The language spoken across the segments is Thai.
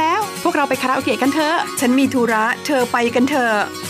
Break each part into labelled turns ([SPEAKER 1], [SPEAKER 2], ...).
[SPEAKER 1] แล้ว พวกเราไปคาราโอเกะกันเถอะ
[SPEAKER 2] ฉันมีธุระ เธอไปกันเถอะ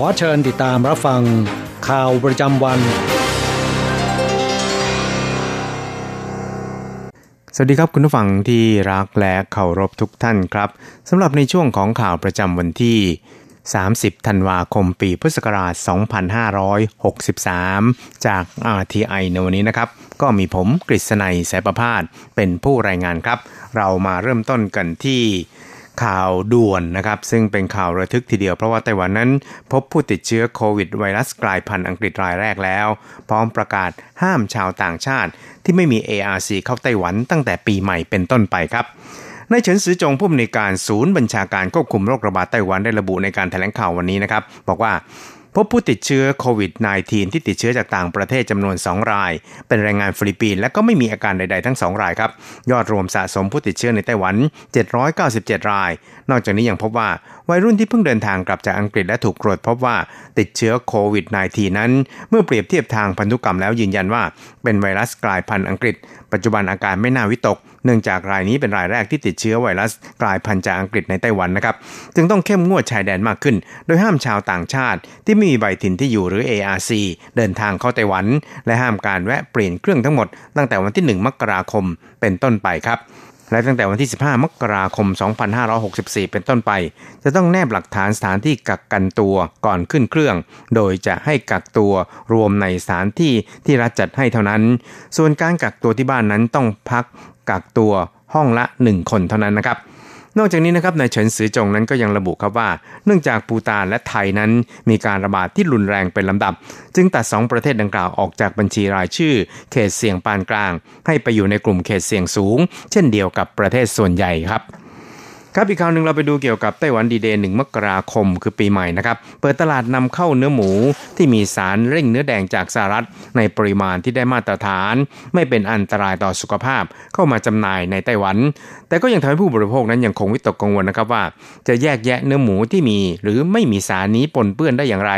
[SPEAKER 3] ขอเชิญติดตามรับฟัง ข่าวประจำวัน
[SPEAKER 4] สวัสดีครับคุณผู้ฟังที่รักและเคารพทุกท่านครับสำหรับในช่วงของข่าวประจำวันที่ 30 ธันวาคมปีพุทธศักราช 2563 จาก RTI ในวันนี้นะครับ ก็มีผมกฤษณัยสายประพาสเป็นผู้รายงานครับ เรามาเริ่มต้นกันที่ ข่าวด่วนนะครับ ซึ่งเป็นข่าวระทึกทีเดียวเพราะว่าไต้หวันนั้น พบผู้ติดเชื้อโควิดไวรัสกลายพันธุ์อังกฤษรายแรกแล้ว พร้อมประกาศห้ามชาวต่างชาติ ที่ไม่มี ARC เข้าไต้หวันตั้งแต่ปีใหม่เป็นต้นไปครับนายเฉินซือจงผู้อำนวยการศูนย์บัญชาการควบคุมโรคระบาดไต้หวันได้ระบุในการแถลงข่าววันนี้นะครับ บอกว่า พบผู้ติดเชื้อโควิด -19 ที่ติดเชื้อจากต่างประเทศจำนวน 2 ราย เป็นแรงงานฟิลิปปินส์และก็ไม่มีอาการใด ๆ ทั้ง 2 รายครับ ยอดรวมสะสมผู้ติดเชื้อในไต้หวัน 797 ราย นอกจากนี้ยังพบว่าวัยรุ่นที่เพิ่งเดินทางกลับจากอังกฤษและถูกตรวจพบว่าติดเชื้อโควิด -19 นั้น เมื่อเปรียบเทียบทางพันธุกรรมแล้วยืนยันว่า เป็นไวรัสกลายพันธุ์อังกฤษ ปัจจุบันอาการไม่น่าวิตก เนื่องจากรายนี้เป็นรายแรกที่ติดเชื้อไวรัสกลายพันธุ์จากอังกฤษในไต้หวันนะครับ จึงต้องเข้มงวดชายแดนมากขึ้น โดยห้ามชาวต่างชาติ ที่ไม่มีใบถิ่นที่อยู่หรือ ARC เดินทางเข้าไต้หวัน และห้ามการแวะเปลี่ยนเครื่องทั้งหมด ตั้งแต่วันที่ 1 มกราคมเป็นต้นไปครับ และตั้งแต่วันที่ 15 มกราคม 2564 เป็นต้นไป จะต้องแนบหลักฐานสถานที่กักกันตัวก่อนขึ้นเครื่อง โดยจะให้กักตัวรวมในสถานที่ที่รัฐจัดให้เท่านั้น ส่วนการกักตัวที่บ้านนั้นต้องพักกักตัวห้องละ 1 คนเท่านั้นนะครับ นอกจากนี้นะครับนายเฉินซือจงนั้นก็ยังระบุครับว่า เนื่องจากปูตานและไทยนั้นมีการระบาดที่รุนแรงเป็นลำดับ จึงตัดสองประเทศดังกล่าวออกจากบัญชีรายชื่อ เขตเสี่ยงปานกลาง ให้ไปอยู่ในกลุ่มเขตเสี่ยงสูง เช่นเดียวกับประเทศส่วนใหญ่ครับ ครับอีกข่าวหนึ่งเราไปดูเกี่ยวกับไต้หวันดีเดย์หนึ่งมกราคมคือปีใหม่นะครับ เปิดตลาดนำเข้าเนื้อหมูที่มีสารเร่งเนื้อแดงจากสหรัฐ ในปริมาณที่ได้มาตรฐาน ไม่เป็นอันตรายต่อสุขภาพเข้ามาจำหน่ายในไต้หวัน แต่ก็ยังทำให้ผู้บริโภคนั้นยังคงวิตกกังวลนะครับว่า จะแยกแยะเนื้อหมูที่มี หรือไม่มีสารนี้ปนเปื้อนได้อย่างไร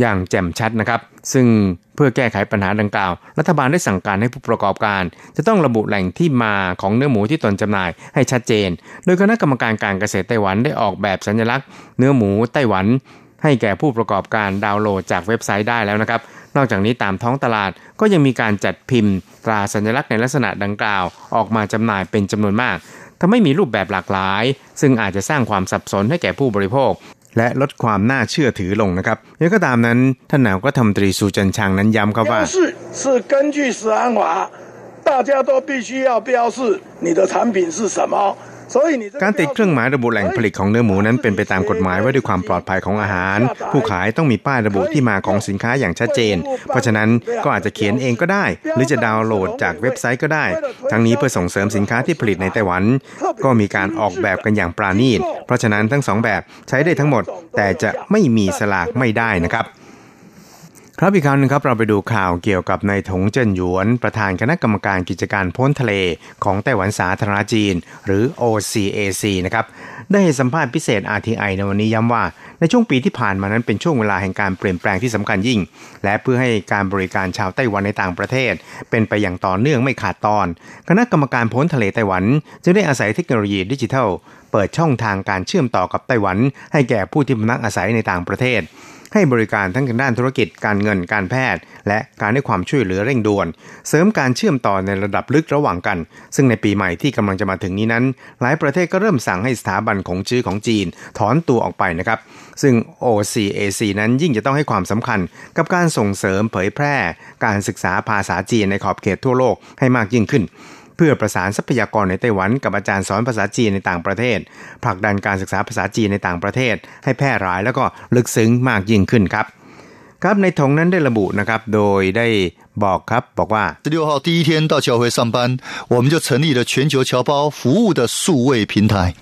[SPEAKER 4] อย่างแจ่มชัดนะครับ ซึ่งเพื่อแก้ไขปัญหาดังกล่าว รัฐบาลได้สั่งการให้ผู้ประกอบการ จะต้องระบุแหล่งที่มาของเนื้อหมูที่ตนจำหน่ายให้ชัดเจน โดยคณะกรรมการการเกษตรไต้หวันได้ออกแบบสัญลักษณ์ เนื้อหมูไต้หวัน ให้แก่ผู้ประกอบการดาวน์โหลดจากเว็บไซต์ได้แล้วนะครับ นอกจากนี้ตามท้องตลาดก็ยังมีการจัดพิมพ์ ตราสัญลักษณ์ในลักษณะดังกล่าว ออกมาจำหน่ายเป็นจำนวนมากทำให้มีรูปแบบหลากหลาย ซึ่งอาจจะสร้างความสับสนให้แก่ผู้บริโภค และลดความน่าเชื่อถือลงนะครับยังก็ตามนั้นท่านนายกรัฐมนตรีสุจันชางนั้นย้ำครับว่า
[SPEAKER 5] 是是根据食安法大家都必须要标示你的产品是什么
[SPEAKER 4] การติดเครื่องหมายระบุแหล่งผลิตของเนื้อหมูนั้นเป็นไปตามกฎหมายว่าด้วยความปลอดภัยของอาหาร ผู้ขายต้องมีป้ายระบุที่มาของสินค้าอย่างชัดเจน เพราะฉะนั้นก็อาจจะเขียนเองก็ได้ หรือจะดาวน์โหลดจากเว็บไซต์ก็ได้ ทั้งนี้เพื่อส่งเสริมสินค้าที่ผลิตในไต้หวัน ก็มีการออกแบบกันอย่างปราณีต เพราะฉะนั้นทั้งสองแบบใช้ได้ทั้งหมด แต่จะไม่มีสลากไม่ได้นะครับ ครับอีกคราวนึงครับเราไปดูข่าวเกี่ยวกับนายถงเจินหยวน ประธานคณะกรรมการกิจการพ้นทะเลของไต้หวันสาธารณจีน หรือ OCAC นะครับได้สัมภาษณ์พิเศษ RTI ในวันนี้ย้ำว่า ในช่วงปีที่ผ่านมานั้นเป็นช่วงเวลาแห่งการเปลี่ยนแปลงที่สำคัญยิ่ง และเพื่อให้การบริการชาวไต้หวันในต่างประเทศ เป็นไปอย่างต่อเนื่องไม่ขาดตอน คณะกรรมการพ้นทะเลไต้หวันจึงได้อาศัยเทคโนโลยีดิจิทัล เปิดช่องทางการเชื่อมต่อกับไต้หวัน ให้แก่ผู้ที่พนักอาศัยในต่างประเทศ ให้บริการทั้งด้านธุรกิจการเงินการแพทย์ และการให้ความช่วยเหลือเร่งด่วน เสริมการเชื่อมต่อในระดับลึกระหว่างกัน ซึ่งในปีใหม่ที่กำลังจะมาถึงนี้นั้น หลายประเทศก็เริ่มสั่งให้สถาบันของชื่อของจีนถอนตัวออกไปนะครับ ซึ่ง OCAC นั้นยิ่งจะต้องให้ความสำคัญกับการส่งเสริมเผยแพร่ การศึกษาภาษาจีนในขอบเขตทั่วโลกให้มากยิ่งขึ้น เพื่อประสานทรัพยากรในไต้หวันกับอาจารย์สอนภาษาจีนในต่างประเทศผลักดันการศึกษาภาษาจีนในต่างประเทศ ให้แพร่หลายแล้วก็ลึกซึ้งมากยิ่งขึ้นครับ ครับในถงนั้นได้ระบุนะครับ โดยได้ บอกครับบอกว่า
[SPEAKER 6] 十六号第一天到教会上班，我们就成立了全球侨胞服务的数位平台，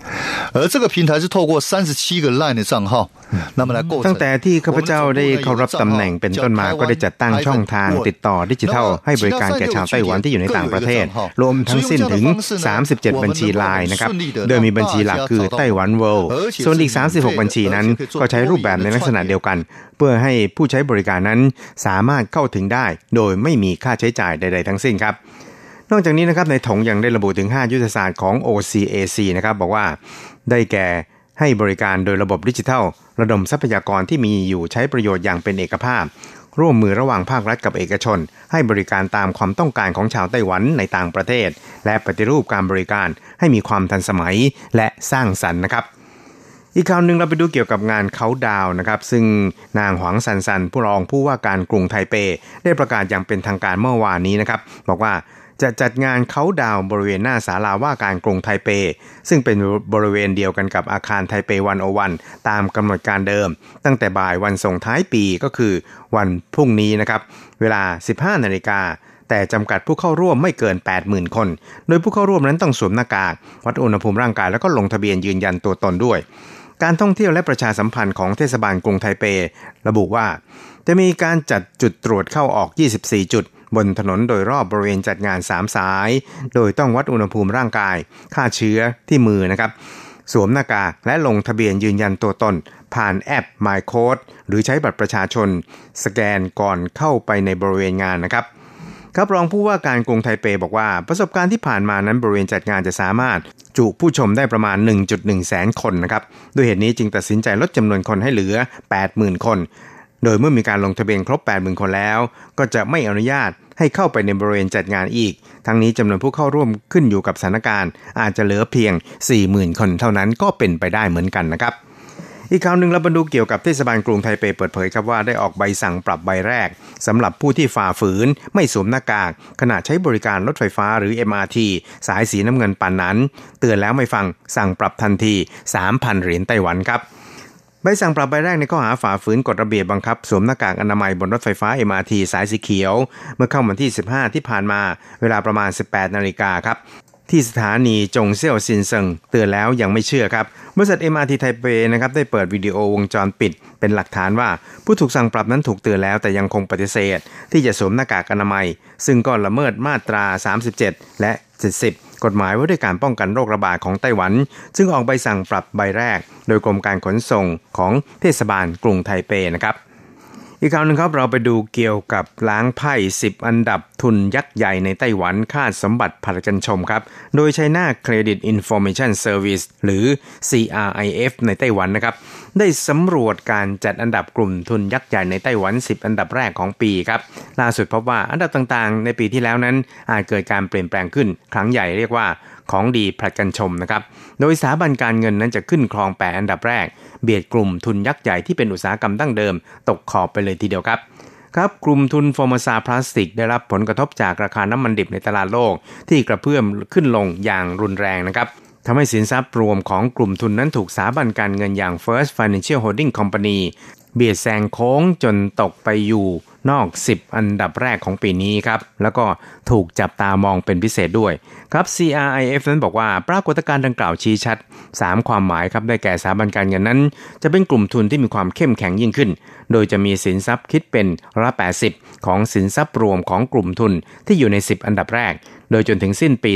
[SPEAKER 6] 而这个平台是透过三十七个 LINE 的账号，那么来构成。
[SPEAKER 4] ตั้งแต่ที่ข้าพเจ้าได้เข้ารับตำแหน่งเป็นต้นมาก็ได้จัดตั้งช่องทางติดต่อดิจิทัล ให้บริการแก่ชาวไต้หวันที่อยู่ในต่างประเทศ รวมทั้งสิ้นถึง 37 บัญชีไลน์นะครับโดยมีบัญชีหลักคือไต้หวันเวิลด์ส่วนอีก 36 บัญชีนั้นก็ใช้รูปแบบในลักษณะเดียวกัน เพื่อให้ผู้ใช้บริการนั้นสามารถเข้าถึงได้ โดย ไม่มีค่าใช้จ่ายใด ๆ ทั้งสิ้นครับ นอกจากนี้นะครับในถงยังได้ระบุถึง 5 ยุทธศาสตร์ของ OCAC นะครับบอกว่าได้แก่ให้บริการโดยระบบดิจิทัล ระดมทรัพยากรที่มีอยู่ใช้ประโยชน์อย่างเป็นเอกภาพ ร่วมมือระหว่างภาครัฐกับเอกชน ให้บริการตามความต้องการของชาวไต้หวันในต่างประเทศ และปฏิรูปการบริการให้มีความทันสมัยและสร้างสรรค์นะครับ อีกข่าวหนึ่งเราไปดูเกี่ยวกับงานเขาดาวนะครับ ซึ่งนางหวังซันซันผู้รองผู้ว่าการกรุงไทเป ได้ประกาศอย่างเป็นทางการเมื่อวานนี้นะครับ บอกว่าจะจัดงานเขาดาวบริเวณหน้าศาลาว่าการกรุงไทเป ซึ่งเป็นบริเวณเดียวกันกับอาคารไทเปวันโอวันตามกำหนดการเดิม ตั้งแต่บ่ายวันส่งท้ายปีก็คือวันพรุ่งนี้นะครับ เวลา 15นาฬิกาแต่จำกัดผู้เข้าร่วมไม่เกิน 80,000 คน โดยผู้เข้าร่วมนั้นต้องสวมหน้ากาก วัดอุณหภูมิร่างกายแล้วก็ลงทะเบียนยืนยันตัวตนด้วย การท่องเที่ยวและประชาสัมพันธ์ของเทศบาลกรุงไทเป ระบุว่า จะมีการจัดจุดตรวจเข้าออก 24 จุด บนถนนโดยรอบบริเวณจัดงาน 3 สาย โดยต้องวัดอุณหภูมิร่างกาย ค่าเชื้อที่มือนะครับ สวมหน้ากากและลงทะเบียนยืนยันตัวตน ผ่านแอป My Code หรือใช้บัตรประชาชน สแกนก่อนเข้าไปในบริเวณงานนะครับ ครับรองผู้ว่าการกรุงไทเปบอกว่าประสบการณ์ที่ผ่านมานั้นบริเวณจัดงานจะสามารถจุผู้ชมได้ประมาณ 1.1 แสนคนนะครับด้วยเหตุนี้จึงตัดสินใจลดจำนวนคนให้เหลือ 80,000 คน โดยเมื่อมีการลงทะเบียนครบ 80,000 คนแล้ว ก็จะไม่อนุญาตให้เข้าไปในบริเวณจัดงานอีก ทั้งนี้จำนวนผู้เข้าร่วมขึ้นอยู่กับสถานการณ์ อาจจะเหลือเพียง 40,000 คนเท่านั้นก็เป็นไปได้เหมือนกันนะครับ อีกข่าวหนึ่งเราบรรดูเกี่ยวกับเทศบาลกรุงไทเปเปิดเผยครับว่าได้ออกใบสั่งปรับใบแรกสำหรับผู้ที่ฝ่าฝืน ไม่สวมหน้ากาก ขณะใช้บริการรถไฟฟ้าหรือ MRT สายสีน้ำเงินปานนั้น เตือนแล้วไม่ฟังสั่งปรับทันที 3,000 เหรียญไต้หวันครับใบสั่งปรับใบแรกในข้อหาฝ่าฝืนกฎระเบียบบังคับ สวมหน้ากากอนามัยบนรถไฟฟ้า MRT สายสีเขียว เมื่อเข้าวันที่ 15 ที่ผ่านมา เวลาประมาณ 18 นาฬิกาครับ ที่สถานีจงเซี่ยวซินเซิงเตือนแล้วยังไม่เชื่อครับบริษัท MRT ไทเปนะครับได้เปิดวิดีโอวงจรปิด เป็นหลักฐานว่าผู้ถูกสั่งปรับนั้นถูกเตือนแล้วแต่ยังคงปฏิเสธ ที่จะสวมหน้ากากอนามัย ซึ่งก็ละเมิดมาตรา 37 และ 70กฎหมายว่าด้วยการป้องกันโรคระบาดของไต้หวัน ซึ่งออกใบสั่งปรับใบแรก โดยกรมการขนส่งของเทศบาลกรุงไทเปนะครับ อีกข่าวหนึ่งครับเราไปดูเกี่ยวกับล้างไพ่ 10 อันดับทุนยักษ์ใหญ่ในไต้หวันคาดสมบัติผลกันชมครับ โดยใช้หน้า Credit Information Service หรือ CRIF ในไต้หวันนะครับ ได้สำรวจการจัดอันดับกลุ่มทุนยักษ์ใหญ่ในไต้หวัน 10 อันดับแรกของปีครับ ล่าสุดพบว่าอันดับต่างๆ ในปีที่แล้วนั้นอาจเกิดการเปลี่ยนแปลงขึ้น ครั้งใหญ่เรียกว่า ของดีผลัดกันชมนะครับ โดยสถาบันการเงินนั้นจะขึ้นครองแปอันดับแรก เบียดกลุ่มทุนยักษ์ใหญ่ที่เป็นอุตสาหกรรมดั้งเดิม ตกขอบไปเลยทีเดียวครับครับกลุ่มทุนฟอร์มาซาพลาสติก ได้รับผลกระทบจากราคาน้ำมันดิบในตลาดโลก ที่กระเพื่อมขึ้นลงอย่างรุนแรงนะครับทำให้สินทรัพย์รวมของกลุ่มทุนนั้นถูกสถาบันการเงินอย่าง First Financial Holding Company เบียดแซงโค้งจนตกไปอยู่ นอก 10 อันดับแรกของปีนี้ครับ แล้วก็ถูกจับตามองเป็นพิเศษด้วย ครับ CRIF นั้นบอกว่าปรากฏการณ์ดังกล่าวชี้ชัด 3 ความหมายครับ ได้แก่สถาบันการเงินนั้น จะเป็นกลุ่มทุนที่มีความเข้มแข็งยิ่งขึ้น โดยจะมีสินทรัพย์คิดเป็นร้อยแปดสิบของสินทรัพย์รวมของกลุ่มทุนที่อยู่ใน 10 อันดับแรก โดยจนถึงสิ้นปี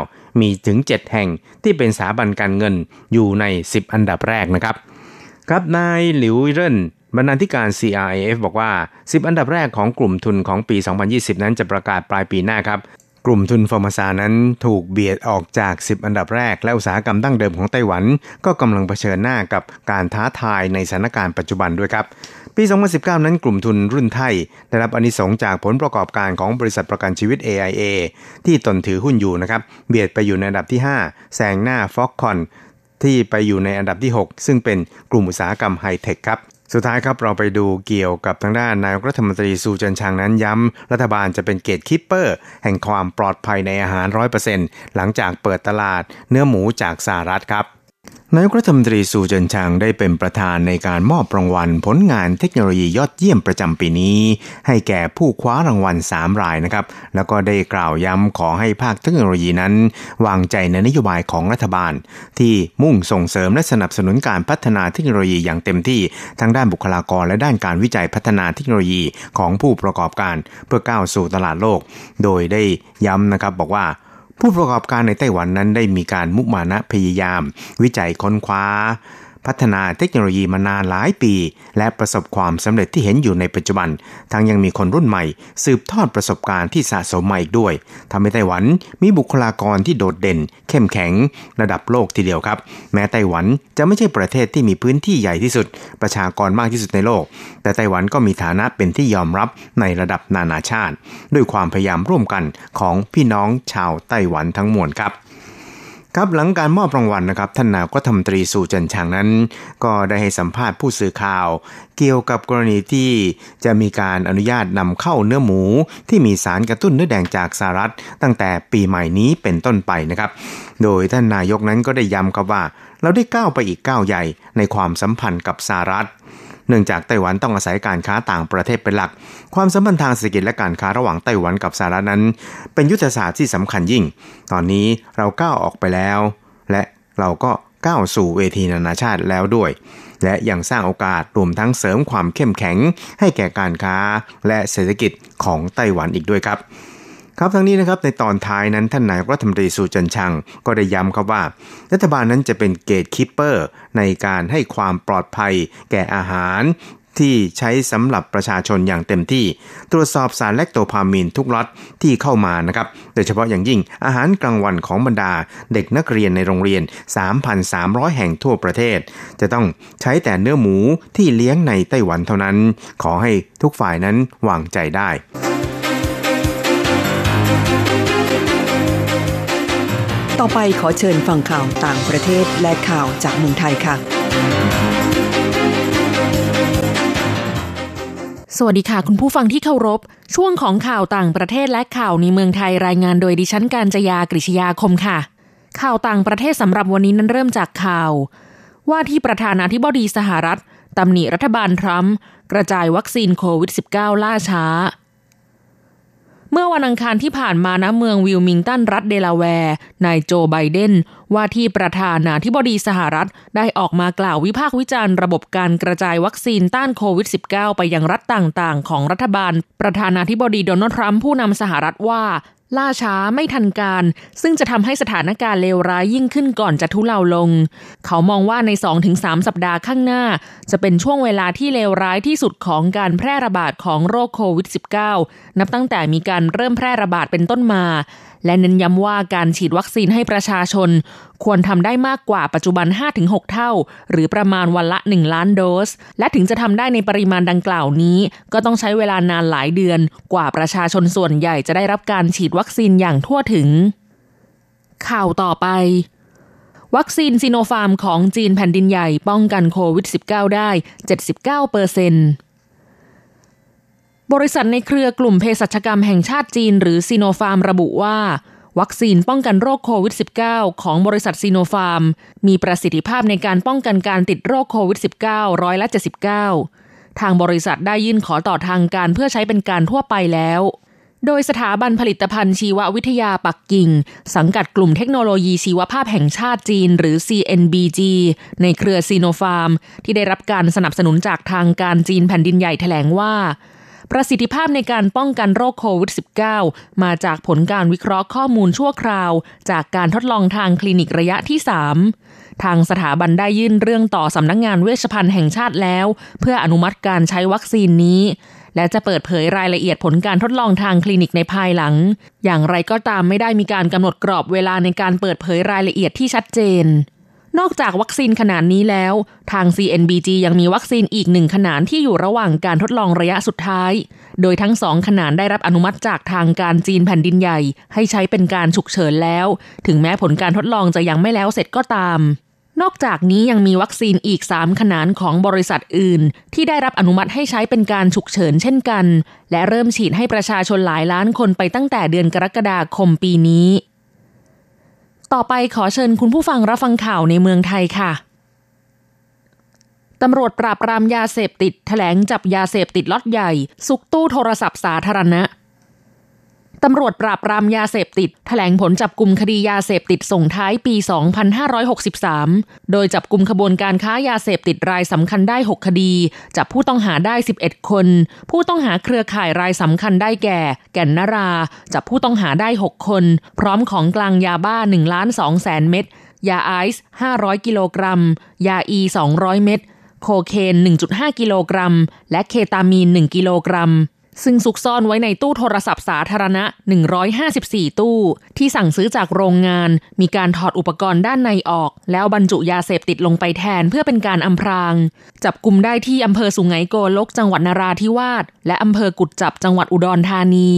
[SPEAKER 4] 2019 มีถึง 7 แห่งที่เป็นสถาบันการเงินอยู่ใน 10 อันดับแรกนะครับครับนายหลิวเร่น บรรณาธิการ CRIF บอกว่า 10 อันดับแรกของกลุ่มทุนของปี 2020 นั้นจะประกาศปลายปีหน้าครับ กลุ่มทุน Formosa นั้นถูกเบียดออกจาก 10 อันดับแรก และอุตสาหกรรมดั้งเดิมของไต้หวัน ก็กำลังเผชิญหน้ากับการท้าทายในสถานการณ์ปัจจุบันด้วยครับปี 2019 นั้นกลุ่มทุนรุ่นไท่ ได้รับอนิสงส์จากผลประกอบการของบริษัทประกันชีวิต AIA ที่ตนถือหุ้นอยู่นะครับเบียดไปอยู่ในอันดับที่ 5 แซงหน้า Foxconn ที่ไปอยู่ในอันดับที่ 6 ซึ่งเป็นกลุ่มอุตสาหกรรมไฮเทคครับ สุดท้ายครับเราไปดูเกี่ยวกับทางด้านนายกรัฐมนตรีซูเจินชางนั้นย้ำรัฐบาลจะเป็น gatekeeper แห่งความปลอดภัยในอาหาร 100%หลังจากเปิดตลาดเนื้อหมูจากสหรัฐครับ นายกรัฐมนตรีซูเจินชางได้เป็นประธานในการมอบรางวัลผลงานเทคโนโลยียอดเยี่ยมประจำปีนี้ ให้แก่ผู้คว้ารางวัล 3 รายนะครับ แล้วก็ได้กล่าวย้ำขอให้ภาคเทคโนโลยีนั้น วางใจในนโยบายของรัฐบาล ที่มุ่งส่งเสริมและสนับสนุนการพัฒนาเทคโนโลยีอย่างเต็มที่ทั้งด้านบุคลากรและด้านการวิจัยพัฒนาเทคโนโลยีของผู้ประกอบการ เพื่อก้าวสู่ตลาดโลก โดยได้ย้ำนะครับบอกว่า ผู้ประกอบการในไต้หวันนั้นได้มีการมุมานะพยายาม วิจัยค้นคว้า พัฒนาเทคโนโลยีมานานหลายปี และประสบความสำเร็จที่เห็นอยู่ในปัจจุบัน ทั้งยังมีคนรุ่นใหม่ สืบทอดประสบการณ์ที่สะสมมาอีกด้วยทำให้ไต้หวันมีบุคลากรที่โดดเด่น เข้มแข็ง ระดับโลกทีเดียวครับ แม้ไต้หวันจะไม่ใช่ประเทศที่มีพื้นที่ใหญ่ที่สุด ประชากรมากที่สุดในโลก แต่ไต้หวันก็มีฐานะเป็นที่ยอมรับในระดับนานาชาติ ด้วยความพยายามร่วมกันของพี่น้องชาวไต้หวันทั้งมวลครับ ครับหลังการมอบรางวัลนะครับท่านนายกรัฐมนตรีสู่เจินชางนั้น ก็ได้ให้สัมภาษณ์ผู้สื่อข่าว เกี่ยวกับกรณีที่จะมีการอนุญาตนำเข้าเนื้อหมู ที่มีสารกระตุ้นเนื้อแดงจากสหรัฐ ตั้งแต่ปีใหม่นี้เป็นต้นไปนะครับ โดยท่านนายกนั้นก็ได้ย้ำครับว่า เราได้ก้าวไปอีกก้าวใหญ่ในความสัมพันธ์กับสหรัฐ เนื่องจากไต้หวันต้องอาศัยการค้าต่างประเทศเป็นหลัก ความสัมพันธ์ทางเศรษฐกิจและการค้าระหว่างไต้หวันกับสหรัฐนั้น เป็นยุทธศาสตร์ที่สำคัญยิ่ง ตอนนี้เราก้าวออกไปแล้ว และเราก็ก้าวสู่เวทีนานาชาติแล้วด้วย และยังสร้างโอกาสรวมทั้งเสริมความเข้มแข็งให้แก่การค้าและเศรษฐกิจของไต้หวันอีกด้วยครับ ครับทั้งนี้นะครับในตอนท้ายนั้นท่านนายรัฐมนตรีสุจันชัง ก็ได้ย้ำครับว่า รัฐบาลนั้นจะเป็น gatekeeper ในการให้ความปลอดภัย แก่อาหารที่ใช้สำหรับประชาชนอย่างเต็มที่ ตรวจสอบสารแรคโตพามีนทุกล็อตที่เข้ามานะครับ โดยเฉพาะอย่างยิ่งอาหารกลางวันของบรรดาเด็กนักเรียนในโรงเรียน 3,300 แห่งทั่วประเทศ จะต้องใช้แต่เนื้อหมูที่เลี้ยงในไต้หวันเท่านั้น ขอให้ทุกฝ่ายนั้นวางใจได้
[SPEAKER 2] ต่อไปขอเชิญฟังข่าวต่างประเทศและข่าวจากเมืองไทยค่ะ
[SPEAKER 7] สวัสดีค่ะ คุณผู้ฟังที่เคารพ ช่วงของข่าวต่างประเทศและข่าวในเมืองไทยรายงานโดยดิฉันการจยากริชยาคมค่ะ ข่าวต่างประเทศสำหรับวันนี้นั้นเริ่มจากข่าว ว่าที่ประธานาธิบดีสหรัฐตำหนิรัฐบาลทรัมป์กระจายวัคซีนโควิด -19 ล่าช้า เมื่อวันอังคารที่ผ่านมาณเมืองวิลมิงตันรัฐเดลาแวร์ นายโจไบเดนว่าที่ประธานาธิบดีสหรัฐได้ออกมากล่าววิพากษ์วิจารณ์ระบบการกระจายวัคซีนต้านโควิด -19 ไปยังรัฐต่างๆ ของรัฐบาล ประธานาธิบดีโดนัลด์ทรัมป์ผู้นำสหรัฐว่า ล่าช้าไม่ทันการ ซึ่งจะทำให้สถานการณ์เลวร้ายยิ่งขึ้นก่อนจะทุเลาลง เขามองว่าใน 2-3 สัปดาห์ข้างหน้า จะเป็นช่วงเวลาที่เลวร้ายที่สุดของการแพร่ระบาดของโรคโควิด -19 นับตั้งแต่มีการเริ่มแพร่ระบาดเป็นต้นมา และเน้นย้ำว่าการฉีดวัคซีนให้ประชาชน ควรทำได้มากกว่าปัจจุบัน 5-6 เท่า หรือประมาณวันละ 1 ล้านโดส และถึงจะทำได้ในปริมาณดังกล่าวนี้ ก็ต้องใช้เวลานานหลายเดือน กว่าประชาชนส่วนใหญ่จะได้รับการฉีดวัคซีนอย่างทั่วถึง ข่าวต่อไปวัคซีนซีโนฟาร์มของจีนแผ่นดินใหญ่ป้องกันโควิด -19 ได้ 79เปอร์เซ็นต์ บริษัทในเครือกลุ่มเภสัชกรรมแห่งชาติจีน หรือ Sinopharm ระบุว่า วัคซีนป้องกันโรคโควิด -19 ของบริษัท Sinopharm มีประสิทธิภาพในการป้องกันการติดโรคโควิด -19 ร้อยละ79 ทางบริษัทได้ยื่นขอต่อทางการเพื่อใช้เป็นการทั่วไปแล้ว โดยสถาบันผลิตภัณฑ์ชีววิทยาปักกิ่ง สังกัดกลุ่มเทคโนโลยีชีวภาพแห่งชาติจีน หรือ CNBG ในเครือซีโนฟาร์ม ที่ได้รับการสนับสนุนจากทางการจีนแผ่นดินใหญ่แถลงว่า ประสิทธิภาพในการป้องกันโรคโควิด -19 มาจากผลการวิเคราะห์ข้อมูลชั่วคราว จากการทดลองทางคลินิกระยะที่ 3 ทางสถาบันได้ยื่นเรื่องต่อสำนักงงานเวชภัณฑ์แห่งชาติแล้ว เพื่ออนุมัติการใช้วัคซีนนี้ และจะเปิดเผยรายละเอียดผลการทดลองทางคลินิกในภายหลัง อย่างไรก็ตามไม่ได้มีการกำหนดกรอบเวลาในการเปิดเผยรายละเอียดที่ชัดเจน นอกจากวัคซีนขนาดนี้แล้ว ทาง CNBG ยังมีวัคซีนอีกหนึ่งขนาดที่อยู่ระหว่างการทดลองระยะสุดท้าย โดยทั้งสองขนาดได้รับอนุมัติจากทางการจีนแผ่นดินใหญ่ ให้ใช้เป็นการฉุกเฉินแล้ว ถึงแม้ผลการทดลองจะยังไม่แล้วเสร็จก็ตาม นอกจากนี้ยังมีวัคซีนอีก 3 ขนาดของบริษัทอื่น ที่ได้รับอนุมัติให้ใช้เป็นการฉุกเฉินเช่นกัน และเริ่มฉีดให้ประชาชนหลายล้านคนไปตั้งแต่เดือนกรกฎาคมปีนี้ ต่อไปขอเชิญคุณผู้ฟังรับฟังข่าวในเมืองไทยค่ะตำรวจปราบปรามยาเสพติดแถลงจับยาเสพติดล็อตใหญ่ซุกตู้โทรศัพท์สาธารณะ ตำรวจปราบปรามยาเสพติดแถลงผลจับกลุ่มคดียาเสพติดส่งท้ายปี 2563 โดยจับกลุ่มขบวนการค้ายาเสพติดรายสำคัญได้ 6 คดี จับผู้ต้องหาได้ 11 คน ผู้ต้องหาเครือข่ายรายสำคัญได้แก่ แก่นนรา จับผู้ต้องหาได้ 6 คน พร้อมของกลางยาบ้า1ล้าน2แสนเม็ด ยาไอซ์500 กิโลกรัม ยาอี 200 เม็ด โคเคน 1.5 กิโลกรัม และเคตามีน 1 กิโลกรัม ซึ่งซุกซ่อนไว้ในตู้โทรศัพท์สาธารณะ 154 ตู้ ที่สั่งซื้อจากโรงงาน มีการถอดอุปกรณ์ด้านในออก แล้วบรรจุยาเสพติดลงไปแทนเพื่อเป็นการอำพราง จับกลุ่มได้ที่อำเภอสุงไหงโกลกจังหวัดนราธิวาสและอำเภอกุดจับจังหวัดอุดรธานี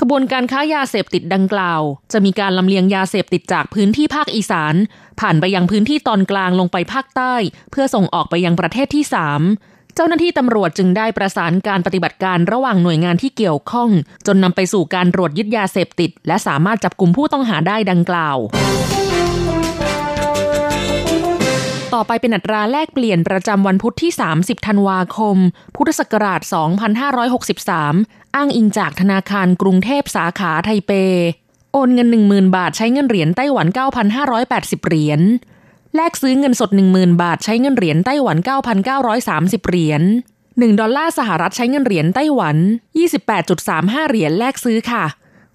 [SPEAKER 7] ขบวนการค้ายาเสพติดดังกล่าว จะมีการลำเลียงยาเสพติดจากพื้นที่ภาคอีสาน ผ่านไปยังพื้นที่ตอนกลางลงไปภาคใต้ เพื่อส่งออกไปยังประเทศที่ 3 เจ้าหน้าที่ตำรวจจึงได้ประสานการปฏิบัติการระหว่างหน่วยงานที่เกี่ยวข้อง จนนำไปสู่การตรวจยึดยาเสพติด และสามารถจับกลุ่มผู้ต้องหาได้ดังกล่าวต่อไปเป็นอัตราแลกเปลี่ยนประจำวันพุธที่ 30 ธันวาคม พุทธศักราช 2563 อ้างอิงจากธนาคารกรุงเทพสาขาไทเป โอนเงิน 10,000 บาทใช้เงินเหรียญไต้หวัน 9,580 เหรียญ แลกซื้อเงินสด 10,000 บาทใช้เงินเหรียญไต้หวัน 9,930 เหรียญ1ดอลลาร์สหรัฐใช้เงินเหรียญไต้หวัน 28.35 เหรียญแลกซื้อค่ะ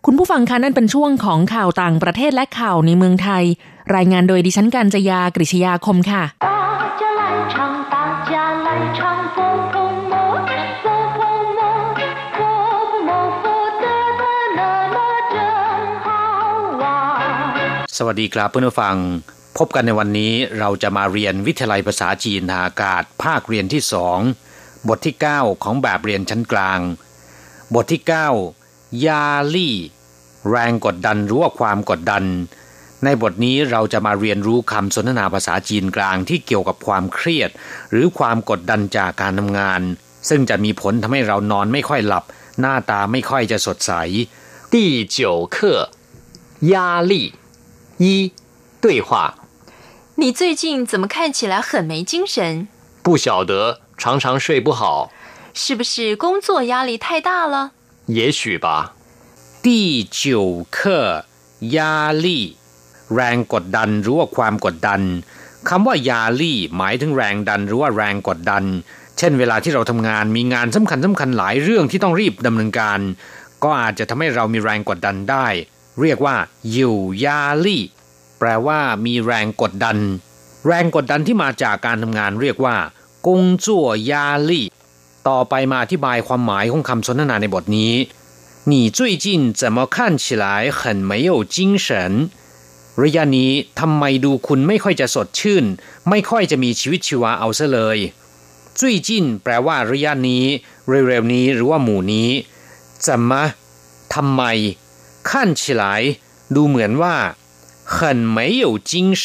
[SPEAKER 7] คุณผู้ฟังคะนั่นเป็นช่วงของข่าวต่างประเทศและข่าวในเมืองไทย รายงานโดยดิฉันการจยากริชยาคมค่ะ
[SPEAKER 8] สวัสดีครับเพื่อนผู้ฟัง พบกันในวันนี้เราจะมาเรียนวิทยาลัยภาษาจีนทางอากาศ ภาคเรียนที่สองบทที่ 9 ของแบบเรียนชั้นกลาง บทที่ 9 ยาลี่ แรงกดดันหรือว่าความกดดัน ในบทนี้เราจะมาเรียนรู้คำสนทนาภาษาจีนกลางที่เกี่ยวกับความเครียด หรือความกดดันจากการทำงาน ซึ่งจะมีผลทำให้เรานอนไม่ค่อยหลับ หน้าตาไม่ค่อยจะสดใส
[SPEAKER 9] 第九课压力一对话
[SPEAKER 10] 你最近怎么看起来很没精神？
[SPEAKER 9] 不晓得，常常睡不好。
[SPEAKER 10] 是不是工作压力太大了？
[SPEAKER 9] 也许吧。
[SPEAKER 8] 第九课ยาลี่แรงกดดันหรือว่าความกดดันคำว่ายาลี่หมายถึงแรงดันหรือว่าแรงกดดัน เช่นเวลาที่เราทำงานมีงานสำคัญสำคัญหลายเรื่องที่ต้องรีบดำเนินการ ก็อาจจะทำให้เรามีแรงกดดันได้ เรียกว่าอยู่ยาลี่แป ลว่ามีแรงกดดัน แรงกดดันที่มาจากการทำงานเรียกว่ากงจั่วยาลี่ต่อไปมาอธิบายความหมายของคำสนทนาในบทนี้你最近怎么看起来很没有精神ระยะนี้ทำไมดูคุณไม่ค่อยจะสดชื่น ไม่ค่อยจะมีชีวิตชีวาเอาซะเลยจุ้ยจินแปลว่าระยะนี้ เร็วๆนี้หรือว่าหมู่นี้จะมาทำไมขั้น起来ดูเหมือนว่า 很没有精神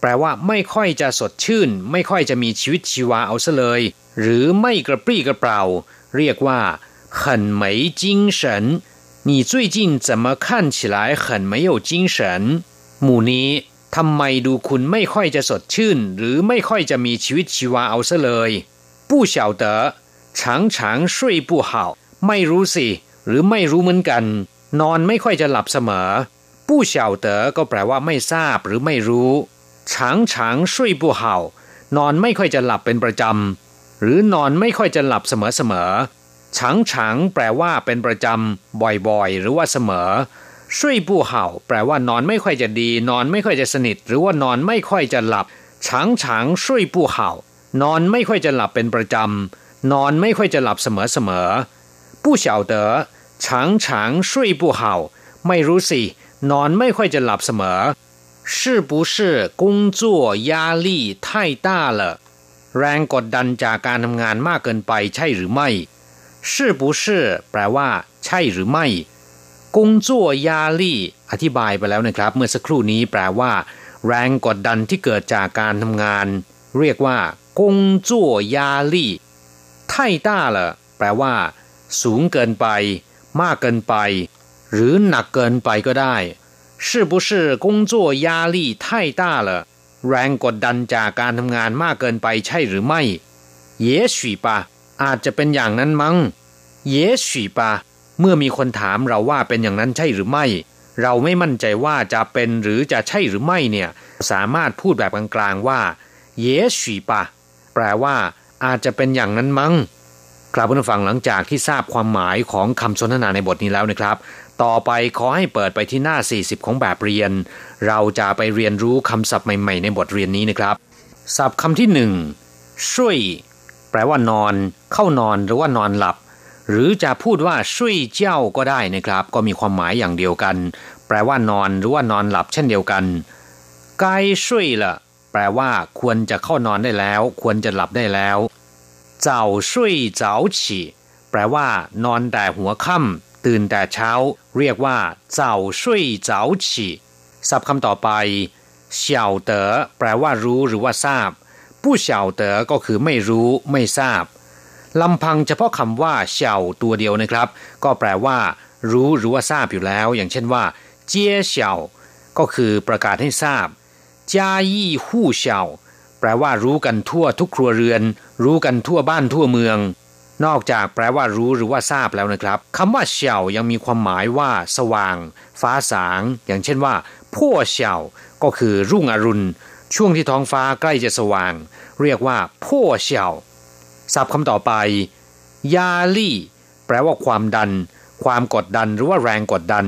[SPEAKER 8] แปลว่าไม่ค่อยจะสดชื่น ไม่ค่อยจะมีชีวิตชีวาเอาซะเลย หรือไม่กระปรี้กระเปร่า เรียกว่า很没精神你最近怎么看起来很没有精神หมู่นี้ทำไมดูคุณไม่ค่อยจะสดชื่น หรือไม่ค่อยจะมีชีวิตชีวาเอาซะเลย不晓得常常睡不好ไม่รู้สิ หรือไม่รู้เหมือนกัน นอนไม่ค่อยจะหลับเสมอ ผู้เฉาเต๋อก็แปลว่าไม่ทราบหรือไม่รู้ฉางฉางช่วยปูเห่านอนไม่ค่อยจะหลับเป็นประจำ หรือนอนไม่ค่อยจะหลับเสมอเสมอฉางฉางแปลว่าเป็นประจำ บ่อยๆ หรือว่าเสมอช่วยปูเห่า แปลว่านอนไม่ค่อยจะดี นอนไม่ค่อยจะสนิท หรือว่านอนไม่ค่อยจะหลับฉางฉางช่วยปูเห่านอนไม่ค่อยจะหลับเป็นประจำ นอนไม่ค่อยจะหลับเสมอๆผู้เฉาเต๋อฉางฉางช่วยปูเห่า ไม่รู้สิ นอนไม่ค่อยจะหลับเสมอ是不是工作压力太大了แรงกดดันจากการทำงานมากเกินไปใช่หรือไม่是不是แปลว่า ใช่หรือไม่กงจั่วยาลี่อธิบายไปแล้วนะครับ เมื่อสักครู่นี้แปลว่า แรงกดดันที่เกิดจากการทำงาน เรียกว่ากงจั่วยาลี่ไท่ต้าละแปลว่า สูงเกินไป มากเกินไป หรือหนักเกินไปก็ได้是不是工作压力太大了แรงกดดันจากการทำงานมากเกินไปใช่หรือไม่也许吧อาจจะเป็นอย่างนั้นมั้ง也许吧เมื่อมีคนถามเราว่าเป็นอย่างนั้นใช่หรือไม่ เราไม่มั่นใจว่าจะเป็นหรือจะใช่หรือไม่เนี่ย สามารถพูดแบบกลางๆว่าเยฉีปะแปลว่า อาจจะเป็นอย่างนั้นมั้งกลับมาฟังหลังจากที่ทราบความหมายของคำสนทนาในบทนี้แล้วนะครับ ต่อไปขอให้เปิดไปที่หน้า 40 ของแบบเรียน เราจะไปเรียนรู้คำศัพท์ใหม่ๆ ในบทเรียนนี้นะครับ ศัพท์คำที่หนึ่งช่วยแปลว่านอน เข้านอนหรือว่านอนหลับ หรือจะพูดว่าช่วยเจ้าก็ได้นะครับ ก็มีความหมายอย่างเดียวกัน แปลว่านอนหรือว่านอนหลับเช่นเดียวกันใกล้ช่วยละแปลว่า ควรจะเข้านอนได้แล้ว ควรจะหลับได้แล้วเจ้าช่วยเจ้าฉีแปลว่า นอนแต่หัวค่ำ ตื่นแต่เช้า เรียกว่าเจ้าช่วยเจ้าฉีศัพท์คำต่อไปเฉาเต๋อแปลว่ารู้หรือว่าทราบ ผู้เฉาเต๋อก็คือไม่รู้ไม่ทราบลำพังเฉพาะคำว่าเฉาตัวเดียวนะครับ ก็แปลว่า รู้หรือว่าทราบอยู่แล้ว อย่างเช่นว่า เจียเฉาก็คือประกาศให้ทราบจ้ายี่หู้เฉาแปลว่ารู้กันทั่วทุกครัวเรือน รู้กันทั่วบ้านทั่วเมือง นอกจากแปลว่ารู้หรือว่าทราบแล้วนะครับคำว่าเฉายังมีความหมายว่า สว่าง ฟ้าสาง อย่างเช่นว่าพั่วเฉาก็คือรุ่งอรุณ ช่วงที่ท้องฟ้าใกล้จะสว่าง เรียกว่าพั่วเฉาศัพท์คำต่อไป ยาลี่ แปลว่าความดัน ความกดดันหรือว่าแรงกดดัน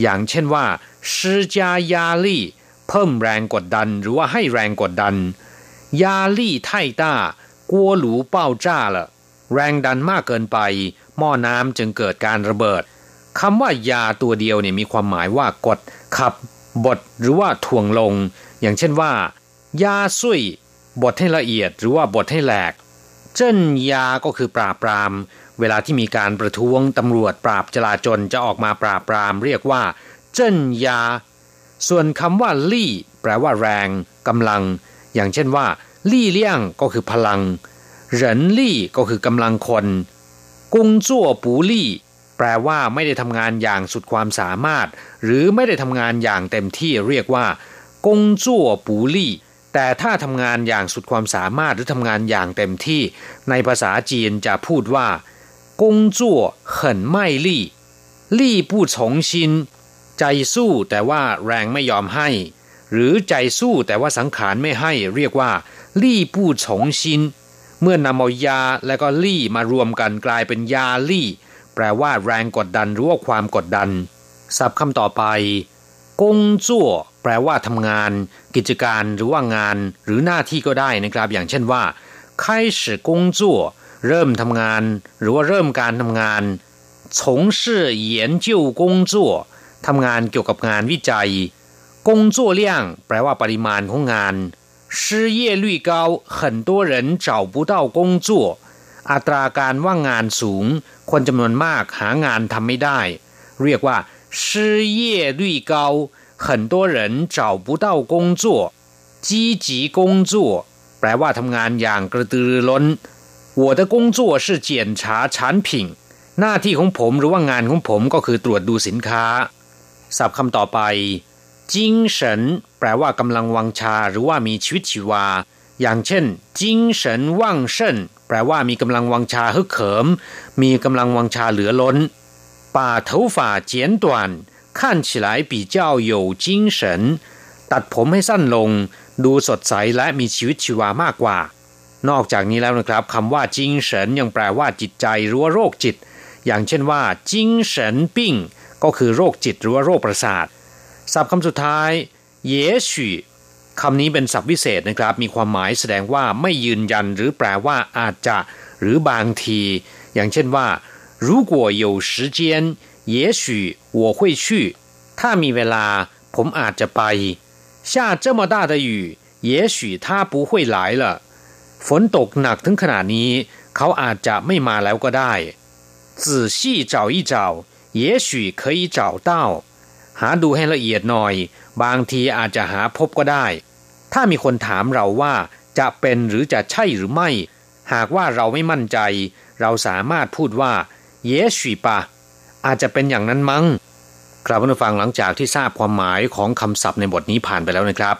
[SPEAKER 8] อย่างเช่นว่าชิจายาลี่ เพิ่มแรงกดดันหรือว่าให้แรงกดดัน ยาลี่ไทต้ากัวหลูเป้าจ้าละ แรงดันมากเกินไป หม้อน้ำจึงเกิดการระเบิดคำว่ายาตัวเดียวเนี่ยมีความหมายว่ากดขับบดหรือว่าถ่วงลง อย่างเช่นว่า ยาซุยบดให้ละเอียดหรือว่าบดให้แหลก เจิ้นยาก็คือปราบปราม เวลาที่มีการประท้วงตำรวจปราบจลาจลจะออกมาปราบปราม เรียกว่า เจิ้นยา ส่วนคำว่าลี่ แปลว่าแรงกำลัง อย่างเช่นว่า ลี่เลี่ยงก็คือพลัง 人力ก็คือกำลังคน กุงจั่วปูลี่ แปลว่าไม่ได้ทำงานอย่างสุดความสามารถ หรือไม่ได้ทำงานอย่างเต็มที่เรียกว่า กุงจั่วปูลี่ แต่ถ้าทำงานอย่างสุดความสามารถหรือทำงานอย่างเต็มที่ ในภาษาจีนจะพูดว่า กุงจั่วเหินไม่ลี่ลี่พูดสงชิน ใจสู้แต่ว่าแรงไม่ยอมให้ หรือใจสู้แต่ว่าสังขารไม่ให้ เรียกว่าลี่พูดสงชิน เมื่อนำเอายาและก็ลี่มารวมกันกลายเป็นยาลี่ แปลว่าแรงกดดันหรือว่าความกดดัน ศัพท์คำต่อไปกงจั่วแปลว่าทำงาน กิจการหรือว่างาน หรือหน้าที่ก็ได้นะครับ อย่างเช่นว่า开始工作เริ่มทำงาน หรือว่าเริ่มการทำงาน从事研究工作ทำงานเกี่ยวกับงานวิจัย工作量แปลว่าปริมาณของงาน 失业率高很多人找不到工作อัตราการว่างงานสูง คนจำนวนมากหางานทำไม่ได้ เรียกว่า失业率高很多人找不到工作积极工作แปลว่าทำงานอย่างกระตือรือร้น我的工作是检查产品หน้าที่ของผมหรือว่างานของผมก็คือตรวจดูสินค้าศัพท์คำต่อไป จิงเฉินแปลว่ากำลังวังชาหรือว่ามีชีวิตชีวา อย่างเช่นจิงเฉินว่างเชินแปลว่ามีกำลังวังชาฮึกเหิม มีกำลังวังชาเหลือล้น把头发剪短看起来比较有精神ตัดผมให้สั้นลง ดูสดใสและมีชีวิตชีวามากกว่า นอกจากนี้แล้วนะครับคำว่าจิงเฉินยังแปลว่าจิตใจหรือว่าโรคจิต อย่างเช่นว่าจิงเฉินปิ้งก็คือโรคจิตหรือว่าโรคประสาท ศัพท์คำสุดท้ายเย许คำนี้เป็นศัพท์วิเศษนะครับ มีความหมายแสดงว่าไม่ยืนยันหรือแปลว่าอาจจะ หรือบางที อย่างเช่นว่า如果有时间也许我会去ถ้ามีเวลา ผมอาจจะไป下这么大的雨也许他不会来了ฝนตกหนักถึงขนาดนี้ เขาอาจจะไม่มาแล้วก็ได้仔细找一找也许可以找到 หาดูให้ละเอียดหน่อย บางทีอาจจะหาพบก็ได้ ถ้ามีคนถามเราว่าจะเป็นหรือจะใช่หรือไม่ หากว่าเราไม่มั่นใจ เราสามารถพูดว่าเย许ปะอาจจะเป็นอย่างนั้นมั้งครับผู้ฟังหลังจากที่ทราบความหมายของคำศัพท์ในบทนี้ผ่านไปแล้วนะครับ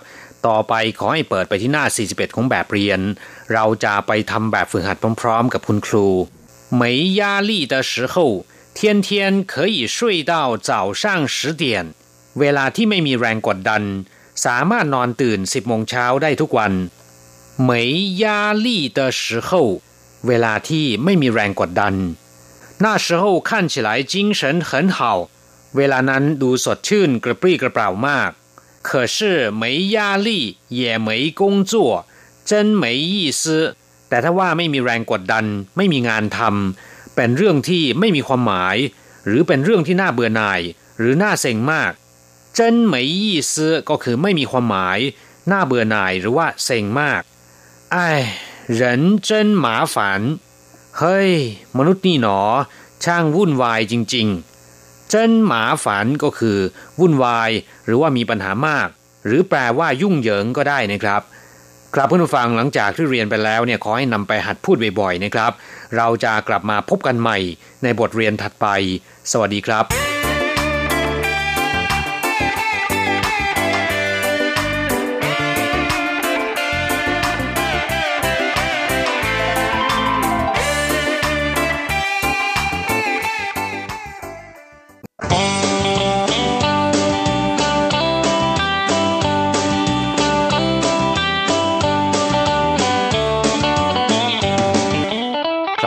[SPEAKER 8] ต่อไปขอให้เปิดไปที่หน้า 41 ของแบบเรียน เราจะไปทำแบบฝึกหัดพร้อมๆ กับคุณครู没压力的时候 天天可以睡到早上十点เวลาที่ไม่มีแรงกดดัน สามารถนอนตื่นสิบโมงเช้าได้ทุกวัน没压力的时候เวลาที่ไม่มีแรงกดดัน那时候看起来精神很好เวลานั้นดูสดชื่นกระปรี้กระเปร่ามาก可是没压力也没工作真没意思แต่ถ้าว่าไม่มีแรงกดดัน ไม่มีงานทำ เป็นเรื่องที่ไม่มีความหมาย หรือเป็นเรื่องที่น่าเบื่อหน่าย หรือน่าเซ็งมากเจิ้นไม่ยี่ซื้อก็คือไม่มีความหมาย น่าเบื่อหน่ายหรือว่าเซ็งมากไอ้人真麻烦เฮ้ย มนุษย์นี่หนอ ช่างวุ่นวายจริงๆเจิ้นหมาฝันก็คือ วุ่นวาย หรือว่ามีปัญหามาก หรือแปลว่ายุ่งเหยิงก็ได้นะครับครับเพื่อนผู้ฟังหลังจากที่เรียนไปแล้วเนี่ยขอให้นำไปหัดพูดบ่อยๆนะครับ เราจะกลับมาพบกันใหม่ในบทเรียนถัดไป สวัสดีครับ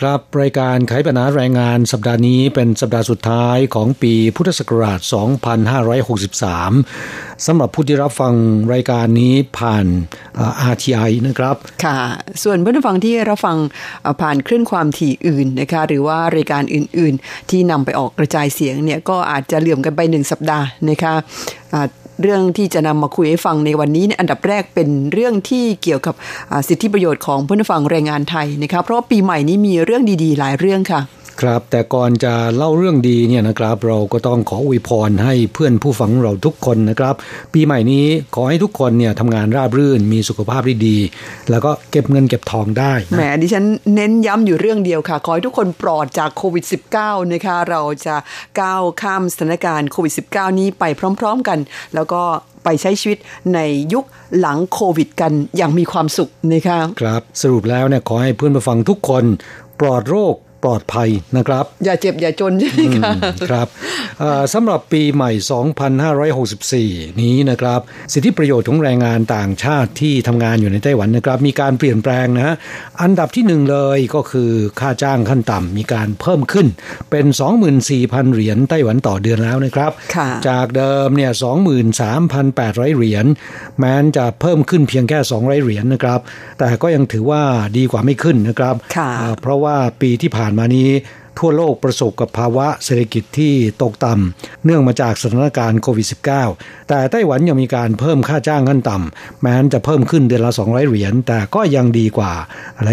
[SPEAKER 3] ครับรายการไขปัญหาแรงงานสัปดาห์นี้เป็นสัปดาห์สุดท้ายของปีพุทธศักราช 2563 สำหรับผู้ที่รับฟังรายการนี้ผ่าน RTI นะครับ
[SPEAKER 2] ค่ะ ส่วนผู้ฟังที่รับฟังผ่านคลื่นความถี่อื่นนะคะหรือว่ารายการอื่น ๆ ที่นำไปออกกระจายเสียงเนี่ยก็อาจจะเหลื่อมกันไปหนึ่งสัปดาห์นะคะ เรื่องที่จะนำมาคุยให้ฟังในวันนี้นอันดับแรกเป็นเรื่องที่เกี่ยวกับสิทธิประโยชน์ของผู้นฟังแรงงานไทยนะคะเพราะปีใหม่นี้มีเรื่องดีๆ หลายเรื่องค่ะ
[SPEAKER 3] ครับ แต่ก่อนจะเล่าเรื่องดีเนี่ยนะครับ เราก็ต้องขออวยพรให้เพื่อนผู้ฟังเราทุกคนนะครับ ปีใหม่นี้ขอให้ทุกคนเนี่ยทำงานราบรื่นมีสุขภาพที่ดี แล้วก็เก็บเงินเก็บทองได้
[SPEAKER 2] แหมดิฉันเน้นย้ำอยู่เรื่องเดียวค่ะ ขอให้ทุกคนปลอดจากโควิด -19 นะคะเราจะก้าวข้ามสถานการณ์โควิด -19 นี้ไปพร้อม ๆ กัน แล้วก็ไปใช้ชีวิตในยุคหลังโควิด กันอย่างมีความสุขนะคะ
[SPEAKER 3] ครับ สรุปแล้วเนี่ยขอให้เพื่อนผู้ฟังทุกคน ปลอดโรค ปลอดภัยนะครับ
[SPEAKER 2] อย่าเจ็บอย่าจนใช่ไหมคะ
[SPEAKER 3] ครับสำหรับปีใหม่ 2564 นี้นะครับ สิทธิประโยชน์ของแรงงานต่างชาติที่ทำงานอยู่ในไต้หวันนะครับ มีการเปลี่ยนแปลงนะอันดับที่หนึ่งเลยก็คือค่าจ้างขั้นต่ำมีการเพิ่มขึ้นเป็น 24,000 เหรียญไต้หวันต่อเดือนแล้วนะครับจากเดิมเนี่ย23,800 เหรียญแม้นจะเพิ่มขึ้นเพียงแค่ 200 เหรียญนะครับ แต่ก็ยังถือว่าดีกว่าไม่ขึ้นนะครับ เพราะว่าปีที่ผ่านมานี้ ทั่วโลกประสบกับภาวะเศรษฐกิจที่ตกต่ำเนื่องมาจากสถานการณ์โควิด -19 แต่ไต้หวันยังมีการเพิ่มค่าจ้างขั้นต่ำแม้นจะเพิ่มขึ้นเดือนละ 200 เหรียญแต่ก็ยังดีกว่า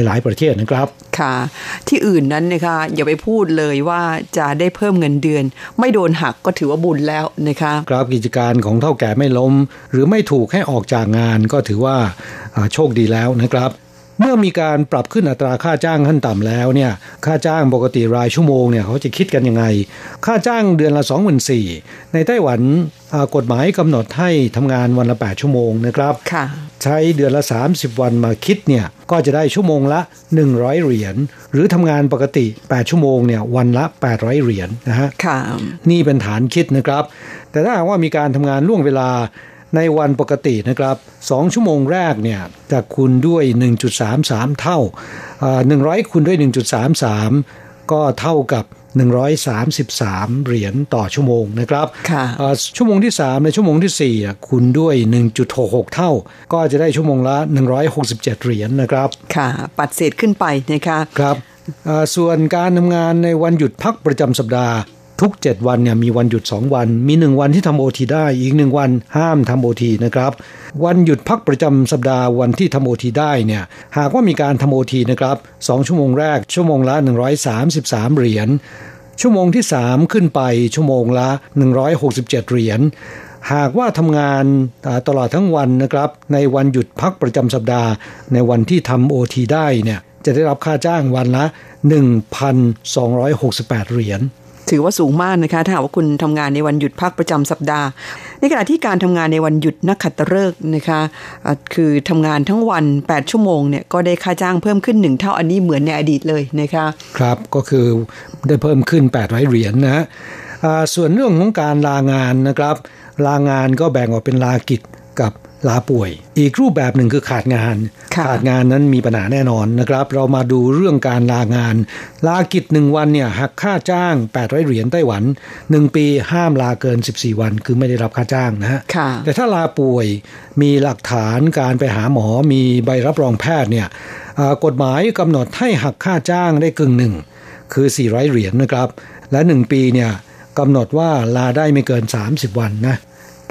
[SPEAKER 3] หลาย ๆ ประเทศนะครับ
[SPEAKER 2] ค่ะ ที่อื่นนั้นนะคะอย่าไปพูดเลยว่าจะได้เพิ่มเงินเดือน ไม่โดนหักก็ถือว่าบุญแล้วนะคะ
[SPEAKER 3] ครับกิจการของเท่าแก่ไม่ล้ม หรือไม่ถูกให้ออกจากงานก็ถือว่าโชคดีแล้วนะครับ เมื่อมีการปรับขึ้นอัตราค่าจ้างขั้นต่ำแล้วเนี่ยค่าจ้างปกติรายชั่วโมงเนี่ยเขาจะคิดกันยังไง ค่าจ้างเดือนละ2 4 0 0 0ในไต้หวันกฎหมายกำหนดให้ทำงานวันละ 8 ชั่วโมงนะครับใช้เดือนละ 30 วันมาคิดเนี่ยก็จะได้ชั่วโมงละ 100 เหรียญหรือทำงานปกติ 8 ชั่วโมงเนี่ยวันละ 800 เหรียญนนะฮะนี่เป็นฐานคิดนะครับ แต่ถ้าว่ามีการทำงานล่วงเวลา ในวันปกตินะครับ 2 ชั่วโมงแรกเนี่ยจะคูณด้วย 1.33 เท่า 100 คูณด้วย 1.33 ก็เท่ากับ 133 เหรียญต่อชั่วโมงนะครับชั่วโมงที่ 3 ในชั่วโมงที่ 4 คูณด้วย 1.66 เท่า ก็จะได้ชั่วโมงละ 167 เหรียญนะครับ
[SPEAKER 2] ค่ะ ปัดเศษขึ้นไปนะคะ
[SPEAKER 3] ครับส่วนการทำงานในวันหยุดพักประจำสัปดาห์ ทุก 7 วันเนี่ยมีวันหยุด 2 วัน มี 1 วันที่ทำโอทีได้ อีก 1 วันห้ามทำโอทีนะครับ วันหยุดพักประจำสัปดาห์วันที่ทำโอทีได้เนี่ยหากว่ามีการทำโอทีนะครับ2ชั่วโมงแรกชั่วโมงละ 133 เหรียญ ชั่วโมงที่ 3 ขึ้นไปชั่วโมงละ 167 เหรียญหากว่าทำงานตลอดทั้งวันนะครับ ในวันหยุดพักประจำสัปดาห์ ในวันที่ทำโอทีได้เนี่ยจะได้รับค่าจ้างวันละ 1,268 เหรียญ
[SPEAKER 2] ถือว่าสูงมากนะคะ ถ้าว่าคุณทำงานในวันหยุดพักประจำสัปดาห์ ในขณะที่การทำงานในวันหยุดนักขัตฤกษ์นะคะคือทำงานทั้งวัน 8 ชั่วโมงเนี่ยก็ได้ค่าจ้างเพิ่มขึ้นหนึ่งเท่าอันนี้เหมือนในอดีตเลยนะคะ
[SPEAKER 3] ครับก็คือได้เพิ่มขึ้น800เหรียญนนะส่วนเรื่องของการลางานนะครับ ลางานก็แบ่งออกเป็นลากิจกับ ลาป่วย อีกรูปแบบหนึ่งคือขาดงาน ขาดงานนั้นมีปัญหาแน่นอนนะครับ เรามาดูเรื่องการลางาน ลากิจหนึ่งวันเนี่ยหักค่าจ้าง800เหรียญไต้หวัน 1 ปีห้ามลาเกิน 14 วัน คือไม่ได้รับค่าจ้างนะฮะแต่ถ้าลาป่วยมีหลักฐานการไปหาหมอมีใบรับรองแพทย์เนี่ยกฎหมายกำหนดให้หักค่าจ้างได้กึ่งหนึ่งคือ 400 เหรียญนะครับ และ 1 ปีเนี่ยกำหนดว่าลาได้ไม่เกิน 30 วันนะ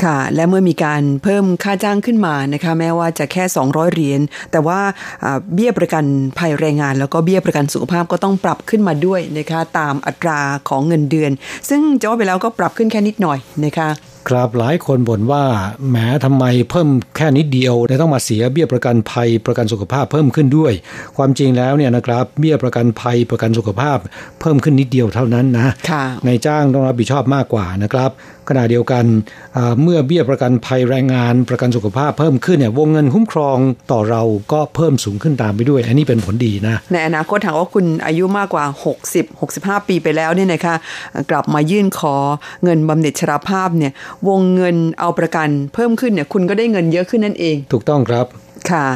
[SPEAKER 2] ค่ะ และเมื่อมีการเพิ่มค่าจ้างขึ้นมานะคะ แม้ว่าจะแค่ 200 เหรียญ แต่ว่าเบี้ยประกันภัยแรงงาน แล้วก็เบี้ยประกันสุขภาพก็ต้องปรับขึ้นมาด้วยนะคะ ตามอัตราของเงินเดือน ซึ่งจะว่าไปแล้วก็ปรับขึ้นแค่นิดหน่อยนะคะ
[SPEAKER 3] ครับหลายคนบ่นว่าแหมทำไมเพิ่มแค่นิดเดียวแต่ต้องมาเสียเบี้ยประกันภัยประกันสุขภาพเพิ่มขึ้นด้วย ความจริงแล้วเนี่ยนะครับเบี้ยประกันภัยประกันสุขภาพ เพิ่มขึ้นนิดเดียวเท่านั้นนะ
[SPEAKER 2] ค่ะ
[SPEAKER 3] นายจ้างต้องรับผิดชอบมากกว่านะครับ ขณะเดียวกันอ่าเมื่อเบี้ยประกันภัยแรงงานประกันสุขภาพเพิ่มขึ้นเนี่ยวงเงินคุ้มครองต่อเราก็เพิ่มสูงขึ้นตามไปด้วย อันนี้เป็นผลดีนะ
[SPEAKER 2] ในอนาคตหากว่าคุณอายุมากกว่า 60 65 ปีไปแล้วเนี่ยนะคะกลับมายื่นขอเงินบำเหน็จชราภาพเนี่ยวงเงินเอาประกันเพิ่มขึ้นเนี่ยคุณก็ได้เงินเยอะขึ้นนั่นเอง
[SPEAKER 3] ถูกต้องครับ
[SPEAKER 2] ค่ะ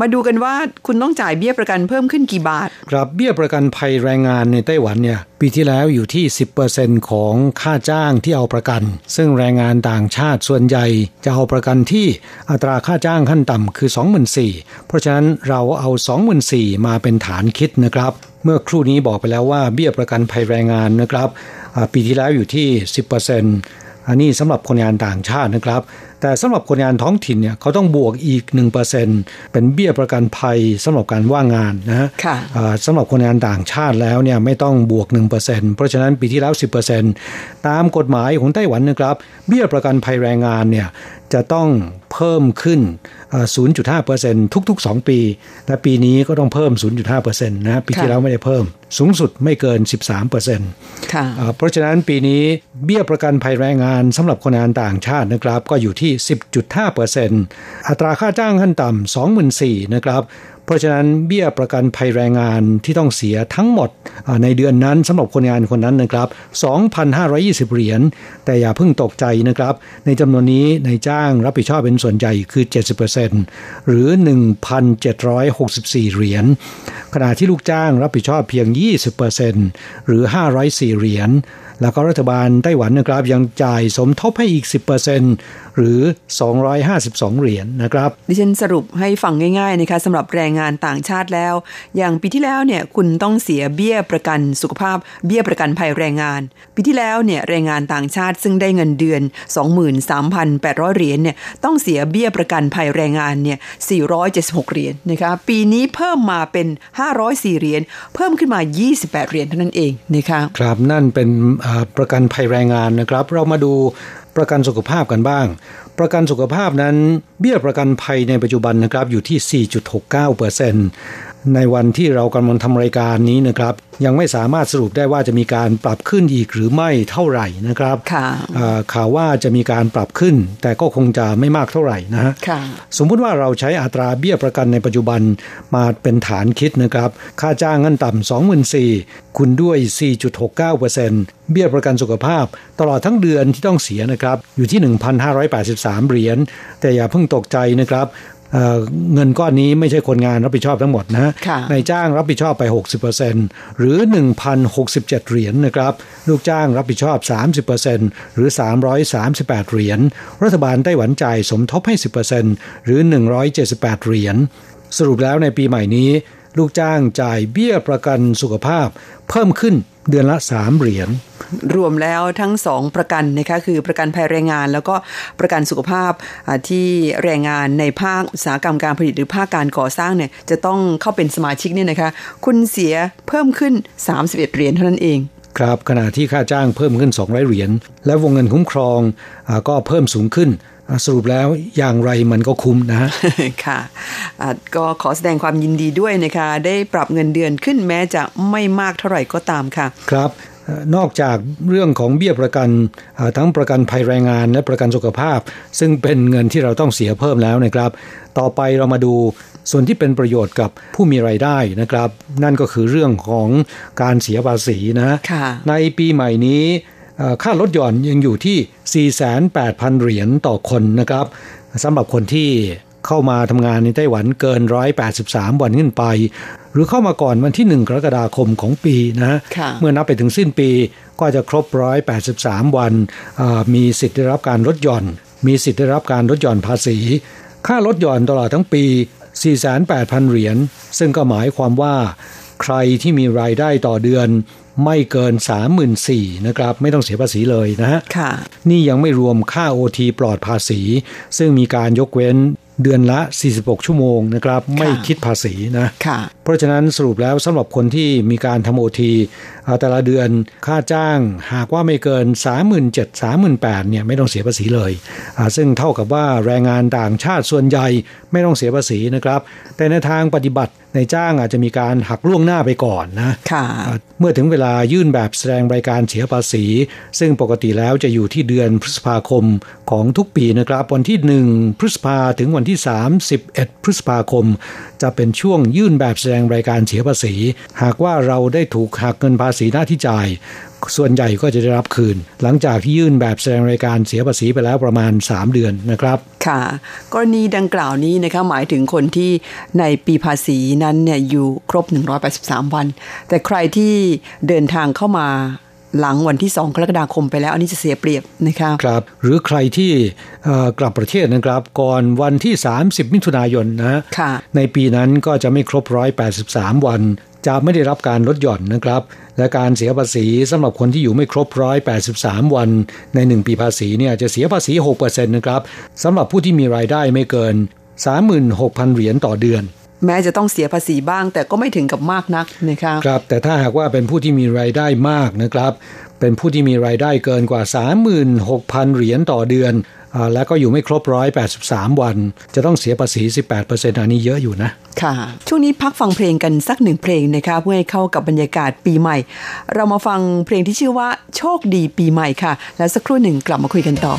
[SPEAKER 2] มาดูกันว่าคุณต้องจ่ายเบี้ยประกันเพิ่มขึ้นกี่บาท
[SPEAKER 3] ครับเบี้ยประกันภัยแรงงานในไต้หวันเนี่ยปีที่แล้วอยู่ที่ 10%ของค่าจ้างที่เอาประกัน ซึ่งแรงงานต่างชาติส่วนใหญ่จะเอาประกันที่อัตราค่าจ้างขั้นต่ำคือ 24,000 เพราะฉะนั้นเราเอา 24,000 มาเป็นฐานคิดนะครับ เมื่อครู่นี้บอกไปแล้วว่าเบี้ยประกันภัยแรงงานนะครับ ปีที่แล้วอยู่ที่ 10%อันนี้สำหรับคนงานต่างชาตินะครับ แต่สำหรับคนงานท้องถิ่นเนี่ยเขาต้องบวกอีก 1%เป็นเบี้ยประกันภัยสำหรับการว่างงานนะฮะ
[SPEAKER 2] ค่ะ
[SPEAKER 3] อ่าสำหรับคนงานต่างชาติแล้วเนี่ยไม่ต้องบวก 1%เพราะฉะนั้นปีที่แล้ว 10%ตามกฎหมายของไต้หวันนะครับ เบี้ยประกันภัยแรงงานเนี่ยจะต้องเพิ่มขึ้นอ่า0.5%ทุกๆ 2 ปี และปีนี้ก็ต้องเพิ่ม 0.5%นะปีที่
[SPEAKER 2] ค่ะ
[SPEAKER 3] แล้วไม่ได้เพิ่ม สูงสุดไม่เกิน 13%
[SPEAKER 2] ค่ะ
[SPEAKER 3] อ่าเพราะฉะนั้นปีนี้เบี้ยประกันภัยแรงงานสำหรับคนงานต่างชาตินะครับ ก็อยู่ที่ 10.5%อัตราค่าจ้างขั้นต่ำ24,000นะครับ เพราะฉะนั้นเบี้ยประกันภัยแรงงานที่ต้องเสียทั้งหมดในเดือนนั้นสำหรับคนงานคนนั้นนะครับ 2,520 เหรียญ แต่อย่าเพิ่งตกใจนะครับ ในจำนวนนี้ในายจ้างรับผิดชอบเป็นส่วนใหญ่คือ 70%หรือ 1,764 เหรียญ ขณะที่ลูกจ้างรับผิดชอบเพียง 20%หรือ 504 เหรียญ แล้วก็รัฐบาลไต้หวันนะครับยังจ่ายสมทบให้อีก 10%หรือ 252 เหรียญนะครับ
[SPEAKER 2] ดิฉันสรุปให้ฟังง่ายๆนะคะสำหรับแรงงานต่างชาติแล้ว อย่างปีที่แล้วเนี่ยคุณต้องเสียเบี้ยประกันสุขภาพ เบี้ยประกันภัยแรงงาน ปีที่แล้วเนี่ยแรงงานต่างชาติซึ่งได้เงินเดือน 23,800 เหรียญเนี่ยต้องเสียเบี้ยประกันภัยแรงงานเนี่ย476 เหรียญนะคะปีนี้เพิ่มมาเป็น 504 เหรียญเพิ่มขึ้นมา 28 เหรียญเท่านั้นเองนะคะ
[SPEAKER 3] ครับนั่นเป็นอ่าประกันภัยแรงงานนะครับ เรามาดูประกันสุขภาพกันบ้าง ประกันสุขภาพนั้นเบี้ยประกันภัยในปัจจุบันนะครับอยู่ที่ 4.69%ในวันที่เรากำลังทำรายการนี้นะครับ ยังไม่สามารถสรุปได้ว่าจะมีการปรับขึ้นอีกหรือไม่เท่าไหร่นะครับ
[SPEAKER 2] ค่ะ
[SPEAKER 3] อ่าข่าวว่าจะมีการปรับขึ้น แต่ก็คงจะไม่มากเท่าไหร่นะฮะ
[SPEAKER 2] ค่ะ
[SPEAKER 3] สมมุติว่าเราใช้อัตราเบี้ยประกันในปัจจุบันมาเป็นฐานคิดนะครับ ค่าจ้างเงินต่ำ24,000คุณด้วย 4.69%เบี้ยประกันสุขภาพ ตลอดทั้งเดือนที่ต้องเสียนะครับอยู่ที่1,583เหรียญ แต่อย่าเพิ่งตกใจนะครับเอ่อเงินก้อนนี้ไม่ใช่คนงานรับผิดชอบทั้งหมดนะ
[SPEAKER 2] ค่ะ
[SPEAKER 3] นายจ้างรับผิดชอบไป 60%หรือ 1,067 เหรียญนะครับ ลูกจ้างรับผิดชอบ 30%หรือ 338 เหรียญ รัฐบาลไต้หวันจ่ายสมทบให้ 10%หรือ 178 เหรียญ สรุปแล้วในปีใหม่นี้ ลูกจ้างจ่ายเบี้ยประกันสุขภาพเพิ่มขึ้น เดือนละ3เหรียญ
[SPEAKER 2] รวมแล้วทั้งสองประกันนะคะคือประกันภัยแรงงาน แล้วก็ประกันสุขภาพที่แรงงานในภาคอุตสาหกรรมการผลิตหรือภาคการก่อสร้างเนี่ยจะต้องเข้าเป็นสมาชิกเนี่ยนะคะคุณเสียเพิ่มขึ้น 31 เหรียญเท่านั้นเอง
[SPEAKER 3] ครับขณะที่ค่าจ้างเพิ่มขึ้น 200 เหรียญและวงเงินคุ้มครองอาก็เพิ่มสูงขึ้นอ่าสรุปแล้วอย่างไรมันก็คุ้มนะฮะ
[SPEAKER 2] ค่ะอะก็ขอแสดงความยินดีด้วยนะคะ ได้ปรับเงินเดือนขึ้นแม้จะไม่มากเท่าไหร่ก็ตามค่ะ
[SPEAKER 3] ครับเอ่อนอกจากเรื่องของเบี้ยประกันอ่าทั้งประกันภัยแรงงานและประกันสุขภาพ ซึ่งเป็นเงินที่เราต้องเสียเพิ่มแล้วนะครับ ต่อไปเรามาดู ส่วนที่เป็นประโยชน์กับผู้มีไรายได้นะครับ นั่นก็คือเรื่องของการเสียภาษีนะ
[SPEAKER 2] ค่ะ
[SPEAKER 3] ในปีใหม่นี้เอ่อค่ารถหย่อนยังอยู่ที่ 48,000 เหรียญต่อคนนะครับสำหรับคนที่เข้ามาทำงานในไต้หวันเกิน 183 วันขึ้นไป หรือเข้ามาก่อนวันที่ 1 กรกฎาคมของปีนะ
[SPEAKER 2] ค่ะ
[SPEAKER 3] เมื่อนับไปถึงสิ้นปีก็จะครบ 183 วันอ่ามีสิทธิ์ได้รับการลดหย่อน มีสิทธิ์ได้รับการลดหย่อนภาษี ค่าลดหย่อนตลอดทั้งปี 48,000 เหรียญ ซึ่งก็หมายความว่าใครที่มีรายได้ต่อเดือนไม่เกิน 34,000นะครับ ไม่ต้องเสียภาษีเลยนะฮะ
[SPEAKER 2] ค่ะ
[SPEAKER 3] นี่ยังไม่รวมค่าโอทีปลอดภาษี ซึ่งมีการยกเว้นเดือนละ 46 ชั่วโมงนะครับ ไม่คิดภาษีนะ
[SPEAKER 2] ค่ะ
[SPEAKER 3] เพราะฉะนั้นสรุปแล้วสำหรับคนที่มีการทำโอทีแต่ละเดือนค่าจ้างหากว่าไม่เกิน 37,000 38,000เนี่ยไม่ต้องเสียภาษีเลย ซึ่งเท่ากับว่าแรงงานต่างชาติส่วนใหญ่ไม่ต้องเสียภาษีนะครับ แต่ในทางปฏิบัติในจ้างอาจจะมีการหักล่วงหน้าไปก่อนนะเมื่อถึงเวลายื่นแบบแสดงรายการเสียภาษี ซึ่งปกติแล้วจะอยู่ที่เดือนพฤษภาคมของทุกปีนะครับ วันที่ 1 พฤษภาถึงวันที่ 31 พฤษภาคม จะเป็นช่วงยื่นแบบแสดงดงรายการเสียภาษี หากว่าเราได้ถูกหักเงินภาษีหน้าที่จ่าย ส่วนใหญ่ก็จะได้รับคืน หลังจากที่ยื่นแบบแสดงรายการเสียภาษีไปแล้วประมาณ 3 เดือนนะครับ
[SPEAKER 2] ค่ะ กรณีดังกล่าวนี้นะคะหมายถึงคนที่ในปีภาษีนั้นเนี่ยอยู่ครบ 183 วัน แต่ใครที่เดินทางเข้ามา หลังวันที่ 2 กรกฎาคมไปแล้ว อันนี้จะเสียเปรียบนะคะ
[SPEAKER 3] ครับ หรือใครที่กลับประเทศนะครับ ก่อนวันที่ 30 มิถุนายนนะในปีนั้นก็จะไม่ครบ 183 วัน จะไม่ได้รับการลดหย่อนนะครับ และการเสียภาษีสำหรับคนที่อยู่ไม่ครบร้อยแปดสิบสามวัน ในหนึ่งปีภาษีเนี่ยจะเสียภาษีหกเปอร์เซ็นต์นะครับสำหรับผู้ที่มีรายได้ไม่เกินสามหมื่นหกพันเหรียญต่อเดือน
[SPEAKER 2] แม้จะต้องเสียภาษีบ้าง แต่ก็ไม่ถึงกับมากนักนะครับ
[SPEAKER 3] ครับ แต่ถ้าหากว่าเป็นผู้ที่มีรายได้มากนะครับ เป็นผู้ที่มีรายได้เกินกว่า 36,000 เหรียญต่อเดือนแล้วก็อยู่ไม่ครบร้อยแปดสิบสามวัน จะต้องเสียภาษี 18%อันนี้เยอะอยู่นะ
[SPEAKER 2] ค่ะ ช่วงนี้พักฟังเพลงกันสักหนึ่งเพลงนะคะเพื่อให้เข้ากับบรรยากาศปีใหม่ เรามาฟังเพลงที่ชื่อว่าโชคดีปีใหม่ค่ะ แล้วสักครู่หนึ่งกลับมาคุยกันต่อ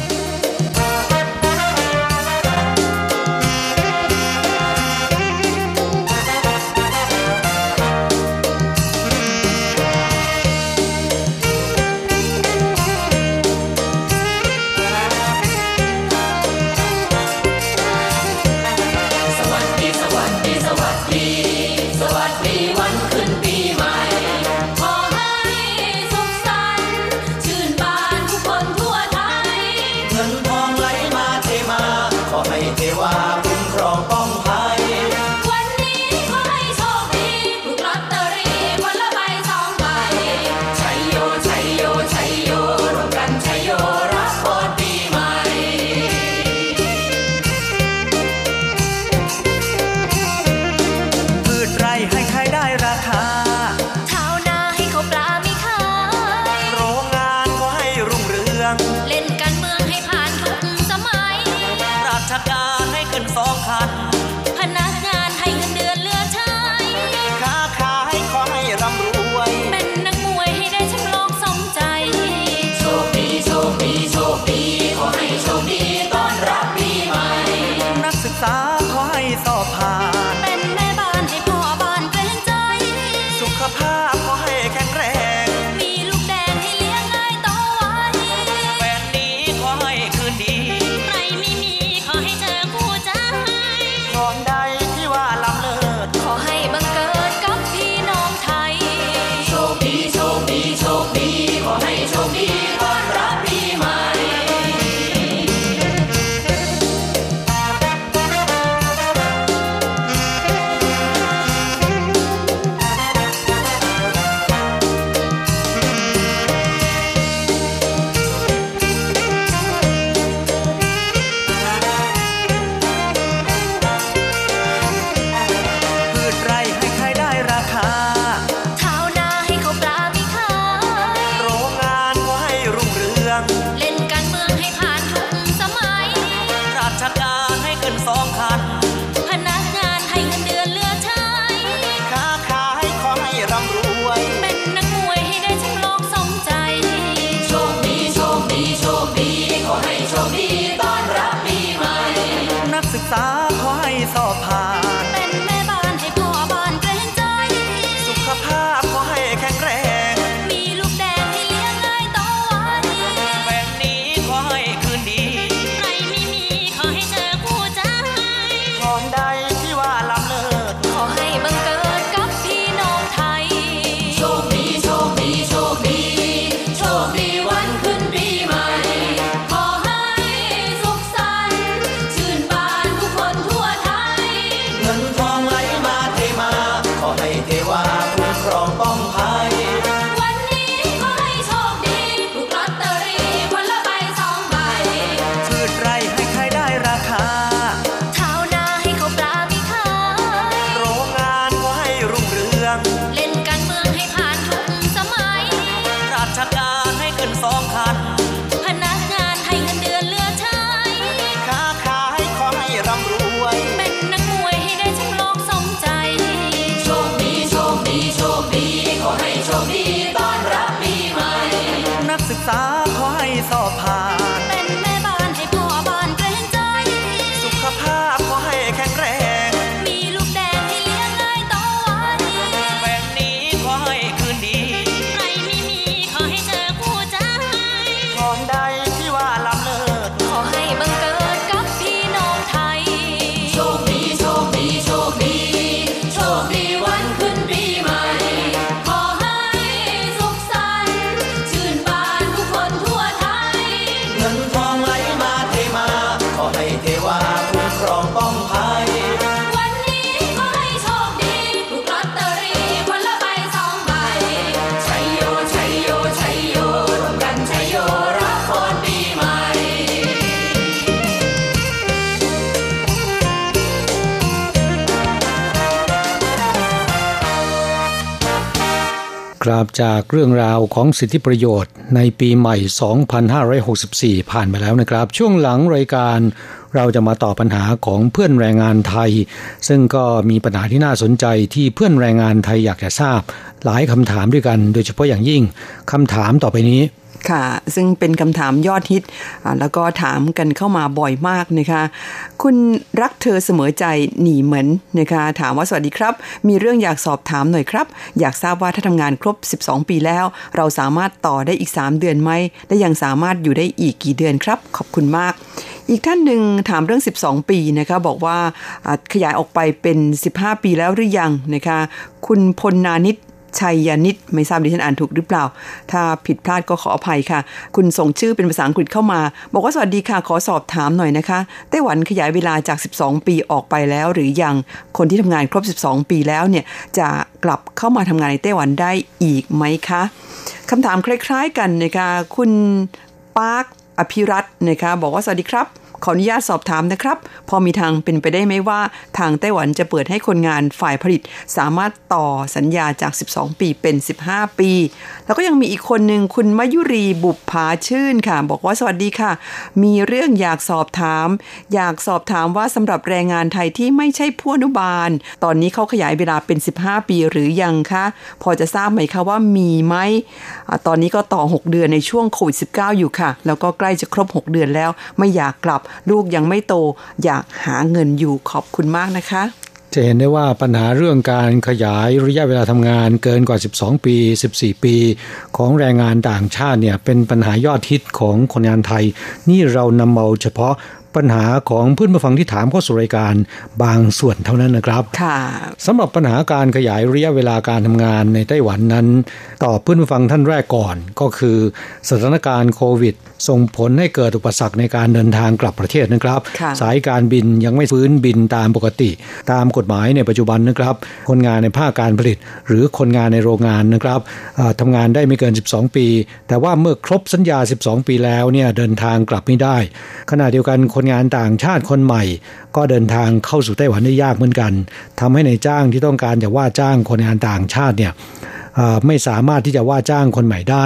[SPEAKER 11] กราบ
[SPEAKER 3] จากเรื่องราวของสิทธิประโยชน์ในปีใหม่ 2564 ผ่านไปแล้วนะครับ ช่วงหลังรายการเราจะมาตอบปัญหาของเพื่อนแรงงานไทย ซึ่งก็มีปัญหาที่น่าสนใจที่เพื่อนแรงงานไทยอยากจะทราบ หลายคำถามด้วยกัน โดยเฉพาะอย่างยิ่งคำถามต่อไปนี้
[SPEAKER 2] ค่ะ ซึ่งเป็นคำถามยอดฮิต แล้วก็ถามกันเข้ามาบ่อยมากนะคะ คุณรักเธอเสมอใจหนีเหมือนนะคะ ถามว่าสวัสดีครับ มีเรื่องอยากสอบถามหน่อยครับ อยากทราบว่าถ้าทำงานครบ 12 ปีแล้ว เราสามารถต่อได้อีก 3 เดือนไหม และยังสามารถอยู่ได้อีกกี่เดือนครับ ขอบคุณมากอีกท่านหนึ่งถามเรื่อง 12 ปีนะคะบอกว่าอ่าขยายออกไปเป็น 15 ปีแล้วหรือยังนะคะ คุณพลนานิต ชัยยานิตไม่ทราบดิฉันอ่านถูกหรือเปล่า ถ้าผิดพลาดก็ขออภัยค่ะ คุณส่งชื่อเป็นภาษาอังกฤษเข้ามา บอกว่าสวัสดีค่ะขอสอบถามหน่อยนะคะ ไต้หวันขยายเวลาจาก 12 ปีออกไปแล้ว หรือยังคนที่ทำงานครบ 12 ปีแล้วเนี่ยจะกลับเข้ามาทำงานในไต้หวันได้อีกไหมคะคำถามคล้าย ๆ กันนะคะคุณปาร์คอภิรัตน์นะคะบอกว่าสวัสดีครับ ขออนุญาตสอบถามนะครับ พอมีทางเป็นไปได้ไหมว่า ทางไต้หวันจะเปิดให้คนงานฝ่ายผลิต สามารถต่อสัญญาจาก 12 ปีเป็น 15 ปี แล้วก็ยังมีอีกคนหนึ่งคุณมยุรีบุปผาชื่นค่ะ บอกว่าสวัสดีค่ะ มีเรื่องอยากสอบถาม อยากสอบถามว่าสำหรับแรงงานไทยที่ไม่ใช่ผู้อนุบาล ตอนนี้เขาขยายเวลาเป็น 15 ปีหรือยังคะพอจะทราบไหมคะว่ามีไหมอตอนนี้ก็ต่อ 6 เดือนในช่วงโควิด -19 อยู่ค่ะ แล้วก็ใกล้จะครบ 6 เดือนแล้ว ไม่อยากกลับลูกยังไม่โตอยากหาเงินอยู่ขอบคุณมากนะคะ
[SPEAKER 3] จะเห็นได้ว่าปัญหาเรื่องการขยายระยะเวลาทำงานเกินกว่า 12 ปี 14 ปี ของแรงงานต่างชาติเนี่ยเป็นปัญหายอดฮิตของคนงานไทย นี่เรานำเอาเฉพาะ ปัญหาของเพื่อนผู้ฟังที่ถามเข้าสู่รายการบางส่วนเท่านั้นนะครับ
[SPEAKER 2] ค่ะ
[SPEAKER 3] สำหรับปัญหาการขยายระยะเวลาการทำงานในไต้หวันนั้น ตอบเพื่อนผู้ฟังท่านแรกก่อน ก็คือสถานการณ์โควิด ส่งผลให้เกิดอุปสรรคในการเดินทางกลับประเทศนะครับ
[SPEAKER 2] ค่ะ
[SPEAKER 3] สายการบินยังไม่ฟื้นบินตามปกติ ตามกฎหมายในปัจจุบันนะครับ คนงานในภาคการผลิต หรือคนงานในโรงงานนะครับเอ่อทำงานได้ไม่เกิน 12 ปี แต่ว่าเมื่อครบสัญญา 12 ปีแล้วเนี่ยเดินทางกลับไม่ได้ ขณะเดียวกันคนงานต่างชาติคนใหม่ ก็เดินทางเข้าสู่ไต้หวันได้ยากเหมือนกันทำให้ในายจ้างที่ต้องการจะว่าจ้างคนงานต่างชาติเนี่ยเอ่อไม่สามารถที่จะว่าจ้างคนใหม่ได้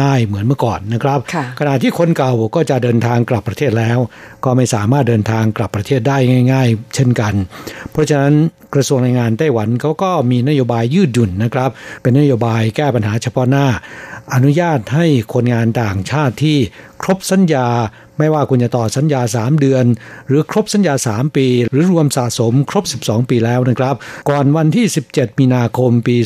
[SPEAKER 3] ง่าย ๆ เหมือนเมื่อก่อนนะครับ
[SPEAKER 2] ค่ะ
[SPEAKER 3] ขณะที่คนเก่าก็จะเดินทางกลับประเทศแล้ว ก็ไม่สามารถเดินทางกลับประเทศได้ง่าย ๆ เช่นกัน เพราะฉะนั้นกระทรวงแรงงานไต้หวันเขาก็มีนโยบายยืดหยุ่นนะครับ เป็นนโยบายแก้ปัญหาเฉพาะหน้า อนุญาตให้คนงานต่างชาติที่ครบสัญญา ไม่ว่าคุณจะต่อสัญญา 3 เดือน หรือครบสัญญา 3 ปี หรือรวมสะสมครบ 12 ปีแล้วนะครับ ก่อนวันที่ 17 มีนาคมปี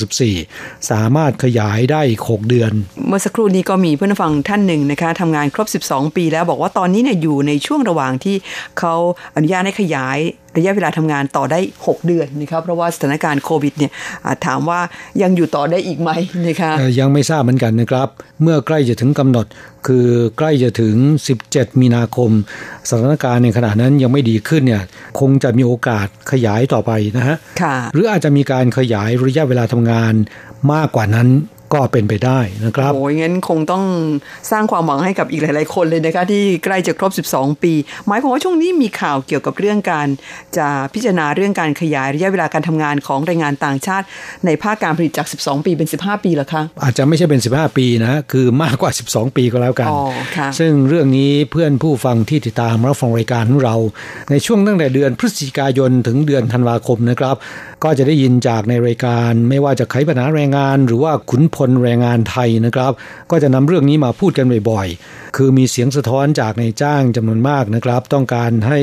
[SPEAKER 3] 2564 สามารถขยายได้อีก 6 เดือน
[SPEAKER 2] เมื่อสักครู่นี้ก็มีเพื่อนฟังท่านหนึ่งนะคะทำงานครบ 12 ปีแล้วบอกว่าตอนนี้เนี่ยอยู่ในช่วงระหว่างที่เขาอนุญาตให้ขยาย ระยะเวลาทำงานต่อได้ 6 เดือนนะครับเพราะว่าสถานการณ์โควิดเนี่ยอ่าถามว่ายังอยู่ต่อได้อีกไหมนะคะ
[SPEAKER 3] เอ่อยังไม่ทราบเหมือนกันนะครับ เมื่อใกล้จะถึงกำหนดคือใกล้จะถึง 17 มีนาคม สถานการณ์ในขณะนั้นยังไม่ดีขึ้นเนี่ยคงจะมีโอกาสขยายต่อไปนะฮะ
[SPEAKER 2] ค่ะ
[SPEAKER 3] หรืออาจจะมีการขยายระยะเวลาทำงานมากกว่านั้น ก็เป็นไปได้นะครับ
[SPEAKER 2] โอ้ยงั้นคงต้องสร้างความหวังให้กับอีกหลาย ๆ คนเลยนะคะที่ใกล้จะครบ 12 ปี หมายความว่าช่วงนี้มีข่าวเกี่ยวกับเรื่องการจะพิจารณาเรื่องการขยายระยะเวลาการทำงานของแรงงานต่างชาติ ในภาคการผลิตจาก 12 ปีเป็น 15 ปีเหรอคะ
[SPEAKER 3] อาจจะไม่ใช่เป็น 15 ปีนะคือมากกว่า 12 ปีก็แล้วกัน
[SPEAKER 2] อ๋อค่ะ
[SPEAKER 3] ซึ่งเรื่องนี้เพื่อนผู้ฟังที่ติดตามรับฟังรายการของเรา ในช่วงตั้งแต่เดือนพฤศจิกายนถึงเดือนธันวาคมนะครับ ก็จะได้ยินจากในรายการไม่ว่าจะไขปัญหาแรงงาน หรือว่าขุนพลคนแรงงานไทยนะครับ ก็จะนำเรื่องนี้มาพูดกันบ่อยๆ คือมีเสียงสะท้อนจากในจ้างจำนวนมากนะครับ ต้องการให้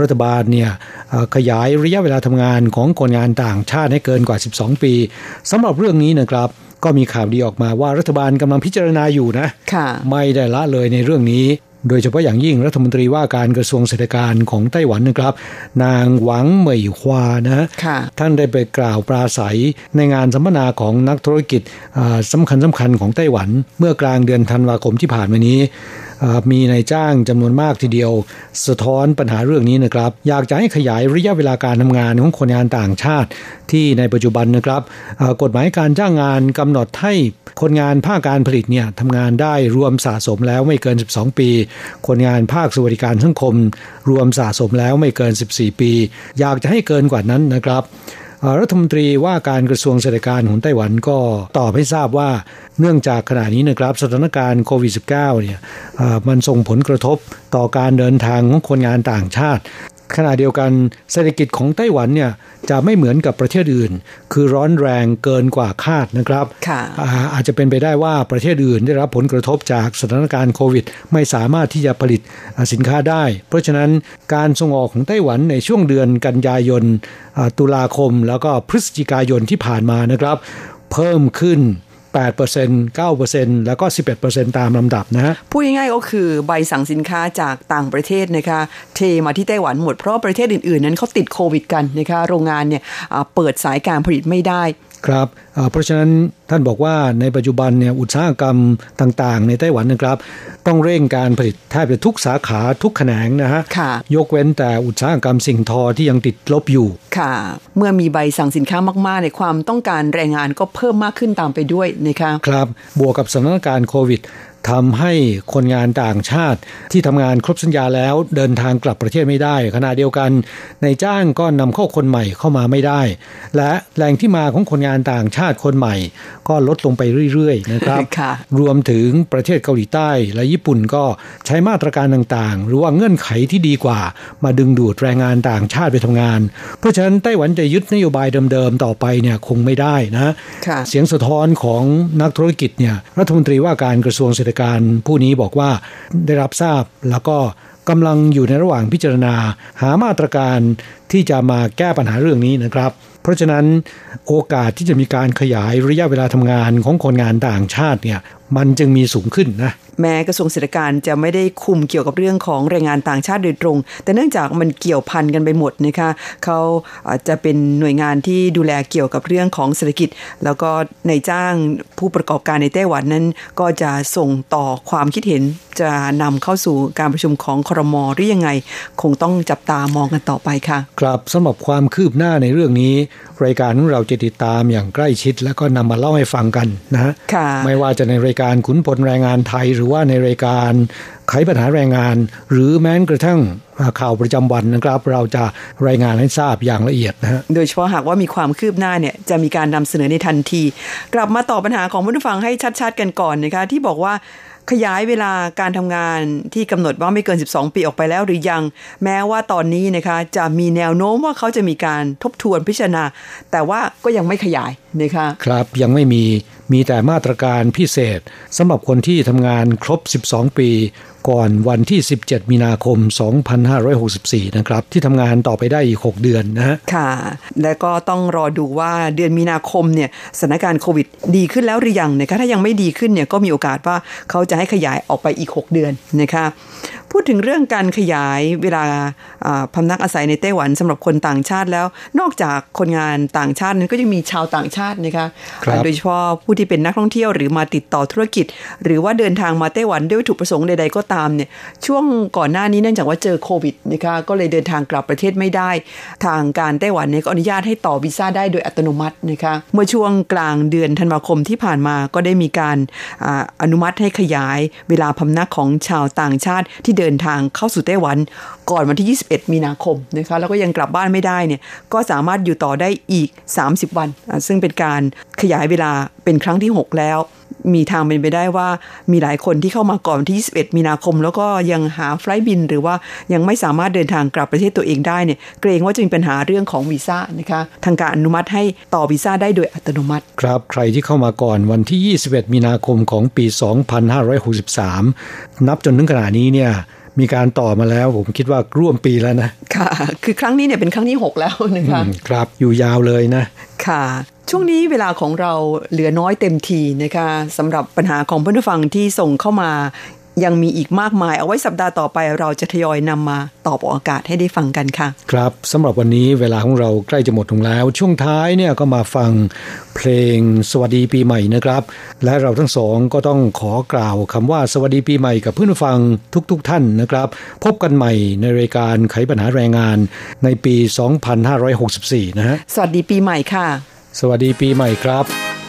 [SPEAKER 3] รัฐบาลเนี่ยเอ่อขยายระยะเวลาทำงานของคนงานต่างชาติให้เกินกว่า 12 ปีสำหรับเรื่องนี้นะครับก็มีข่าวดีออกมาว่ารัฐบาลกำลังพิจารณาอยู่นะ
[SPEAKER 2] ค่ะ
[SPEAKER 3] ไม่ได้ละเลยในเรื่องนี้ โดยเฉพาะอย่างยิ่งรัฐมนตรีว่าการกระทรวงเศรษฐการของไต้หวันนะครับ นางหวังเหมยควานะ
[SPEAKER 2] ค่ะ
[SPEAKER 3] ท่านได้ไปกล่าวปราศัยในงานสัมมนาของนักธุรกิจอ่าสำคัญสำคัญของไต้หวัน เมื่อกลางเดือนธันวาคมที่ผ่านมานี้อ่า มีนายจ้างจำนวนมากทีเดียว สะท้อนปัญหาเรื่องนี้นะครับ อยากจะให้ขยายระยะเวลาการทำงานของคนงานต่างชาติ ที่ในปัจจุบันนะครับกฎหมายการจ้างงานกำหนดให้คนงานภาคการผลิตเนี่ยทำงานได้รวมสะสมแล้วไม่เกิน 12 ปี คนงานภาคสวัสดิการสังคม รวมสะสมแล้วไม่เกิน 14 ปี อยากจะให้เกินกว่านั้นนะครับ รัฐมนตรีว่าการกระทรวงเศรษฐการของไต้หวันก็ตอบให้ทราบว่าเนื่องจากขณะนี้นะครับสถานการณ์โควิด -19 เนี่ยเอ่อมันส่งผลกระทบต่อการเดินทางของคนงานต่างชาติ ขณะเดียวกันเศรษฐกิจของไต้หวันเนี่ยจะไม่เหมือนกับประเทศอื่น คือร้อนแรงเกินกว่าคาดนะครับ
[SPEAKER 2] ค่ะ
[SPEAKER 3] อ่าอาจจะเป็นไปได้ว่าประเทศอื่นได้รับผลกระทบจากสถานการณ์โควิด ไม่สามารถที่จะผลิตอ่าสินค้าได้ เพราะฉะนั้นการส่งออกของไต้หวันในช่วงเดือนกันยายนอ่าตุลาคม แล้วก็พฤศจิกายนที่ผ่านมานะครับ เพิ่มขึ้น 8% 9%แล้วก็ 11%ตามลำดับนะฮะ
[SPEAKER 2] พูดง่ายๆก็คือใบสั่งสินค้าจากต่างประเทศนะคะเทมาที่ไต้หวันหมดเพราะประเทศอื่นๆ นั้นเขาติดโควิดกันนะคะโรงงานเนี่ยเปิดสายการผลิตไม่ได้
[SPEAKER 3] ครับเอ่อเพราะฉะนั้นท่านบอกว่าในปัจจุบันเนี่ยอุตสาหกรรมต่างๆ ในไต้หวันนะครับ ต้องเร่งการผลิตแทบจะทุกสาขาทุกแขนงนะฮะ
[SPEAKER 2] ค่ะ
[SPEAKER 3] ยกเว้นแต่อุตสาหกรรมสิ่งทอที่ยังติดลบอยู่
[SPEAKER 2] ค่ะ เมื่อมีใบสั่งสินค้ามากๆ ในยความต้องการแรงงานก็เพิ่มมากขึ้นตามไปด้วยนะคะ
[SPEAKER 3] ครับบวกกับสถานการณ์โควิด ทำให้คนงานต่างชาติที่ทำงานครบสัญญาแล้วเดินทางกลับประเทศไม่ได้ ขณะเดียวกันในจ้างก็นำเข้าคนใหม่เข้ามาไม่ได้ และแหล่งที่มาของคนงานต่างชาติคนใหม่ ก็ลดลงไปเรื่อยๆนะครับ
[SPEAKER 2] ค่ะ
[SPEAKER 3] รวมถึงประเทศเกาหลีใต้และญี่ปุ่นก็ใช้มาตรการต่างๆ หรือว่าเงื่อนไขที่ดีกว่า มาดึงดูดแรงงานต่างชาติไปทำงาน เพราะฉะนั้นไต้หวันจะยึดนโยบายเดิมๆต่อไปเนี่ยคงไม่ได้นะ
[SPEAKER 2] ค่ะ
[SPEAKER 3] เสียงสะท้อนของนักธุรกิจเนี่ยรัฐมนตรีว่าการกระทรวงเศรษฐการผู้นี้บอกว่าได้รับทราบแล้วก็กำลังอยู่ในระหว่างพิจารณาหามาตรการที่จะมาแก้ปัญหาเรื่องนี้นะครับ เพราะฉะนั้นโอกาสที่จะมีการขยายระยะเวลาทำงานของคนงานต่างชาติเนี่ยมันจึงมีสูงขึ้นนะ
[SPEAKER 2] แม้กระทรวงเศรษฐการจะไม่ได้คุมเกี่ยวกับเรื่องของแรงงานต่างชาติโดยตรง แต่เนื่องจากมันเกี่ยวพันกันไปหมดนะคะเขาอาจจะเป็นหน่วยงานที่ดูแลเกี่ยวกับเรื่องของเศรษฐกิจ แล้วก็ในจ้างผู้ประกอบการในไต้หวันนั้น ก็จะส่งต่อความคิดเห็นจะนำเข้าสู่การประชุมของครมหรือยังไง คงต้องจับตามองกันต่อไปค่ะ
[SPEAKER 3] ครับสำหรับความคืบหน้าในเรื่องนี้รายการของเราจะติดตามอย่างใกล้ชิด แล้วก็นำมาเล่าให้ฟังกันนะฮะ
[SPEAKER 2] ค่ะ
[SPEAKER 3] ไม่ว่าจะในรายการขุนพลแรงงานไทย หรือว่าในรายการไขปัญหาแรงงาน หรือแม้กระทั่งข่าวประจำวันนะครับ เราจะรายงานให้ทราบอย่างละเอียดนะฮะ
[SPEAKER 2] โดยเฉพาะหากว่ามีความคืบหน้าเนี่ยจะมีการนำเสนอในทันที กลับมาตอบปัญหาของผู้ฟังให้ชัด ๆ กันก่อนนะคะที่บอกว่า ขยายเวลาการทำงานที่กำหนดว่าไม่เกิน 12 ปีออกไปแล้วหรือยัง แม้ว่าตอนนี้นะคะจะมีแนวโน้มว่าเขาจะมีการทบทวนพิจารณา แต่ว่าก็ยังไม่ขยายนะคะ
[SPEAKER 3] ครับยังไม่มีมีแต่มาตรการพิเศษสำหรับคนที่ทำงานครบ 12 ปี ก่อนวันที่ 17 มีนาคม 2564 นะครับ ที่ทำงานต่อไปได้อีก 6 เดือนนะฮะ
[SPEAKER 2] ค่ะ และก็ต้องรอดูว่าเดือนมีนาคมเนี่ยสถานการณ์โควิดดีขึ้นแล้วหรือยังนะคะถ้ายังไม่ดีขึ้นเนี่ยก็มีโอกาสว่าเขาจะให้ขยายออกไปอีก 6 เดือนนะคะ พูดถึงเรื่องการขยายเวลาอ่าพำนักอาศัยในไต้หวันสำหรับคนต่างชาติแล้ว นอกจากคนงานต่างชาตินั้นก็ยังมีชาวต่างชาตินะคะ
[SPEAKER 3] ครับ
[SPEAKER 2] โดยเฉพาะผู้ที่เป็นนักท่องเที่ยวหรือมาติดต่อธุรกิจ หรือว่าเดินทางมาไต้หวันด้วยวัตถุประสงค์ใดๆก็ตามเนี่ยช่วงก่อนหน้านี้เนื่องจากว่าเจอโควิดนะคะก็เลยเดินทางกลับประเทศไม่ได้ ทางการไต้หวันเนี่ยก็อนุญาตให้ต่อวีซ่าได้โดยอัตโนมัตินะคะเมื่อช่วงกลางเดือนธันวาคมที่ผ่านมาก็ได้มีการอาอนุมัติให้ขยายเวลาพำนักของชาวต่างชาติที่เดินินทางเข้าสู่ไต้หวัน ก่อนวันที่ 21 มีนาคมนะคะแล้วก็ยังกลับบ้านไม่ได้เนี่ยก็สามารถอยู่ต่อได้อีก 30 วัน ซึ่งเป็นการขยายเวลาเป็นครั้งที่ 6 แล้ว มีทางเป็นไปได้ว่ามีหลายคนที่เข้ามาก่อนวันที่ 21 มีนาคม แล้วก็ยังหาไฟล์บิน หรือว่ายังไม่สามารถเดินทางกลับประเทศตัวเองได้เนี่ยเกรงว่าจะมีปัญหาเรื่องของวีซ่านะคะทางการอนุมัติให้ต่อวีซ่าได้โดยอัตโนมัติ
[SPEAKER 3] ครับใครที่เข้ามาก่อนวันที่ 21 มีนาคมของปี 2563 นับจนถึงขณะนี้เนี่ย มีการต่อมาแล้ว ผมคิดว่าร่วมปีแล้วนะ
[SPEAKER 2] ค่ะ คือครั้งนี้เนี่ยเป็นครั้งที่ 6 แล้วนะคะ
[SPEAKER 3] อืมครับอยู่ยาวเลยนะ
[SPEAKER 2] ค่ะ ช่วงนี้เวลาของเราเหลือน้อยเต็มทีนะคะสำหรับปัญหาของเพื่อนผู้ฟังที่ส่งเข้ามา ยังมีอีกมากมาย เอาไว้สัปดาห์ต่อไปเราจะทยอยนำมาตอบออกอากาศให้ได้ฟังกันค่ะ
[SPEAKER 3] ครับสำหรับวันนี้เวลาของเราใกล้จะหมดลงแล้ว ช่วงท้ายเนี่ยก็มาฟังเพลงสวัสดีปีใหม่นะครับ และเราทั้งสองก็ต้องขอกล่าวคำว่าสวัสดีปีใหม่กับเพื่อนผู้ฟังทุกๆทท่านนะครับ พบกันใหม่ในรายการไขปัญหาแรงงานในปี 2564 นะฮะ
[SPEAKER 2] สวัสดีปีใหม่ค่ะ
[SPEAKER 3] สวัสดีปีใหม่ครับ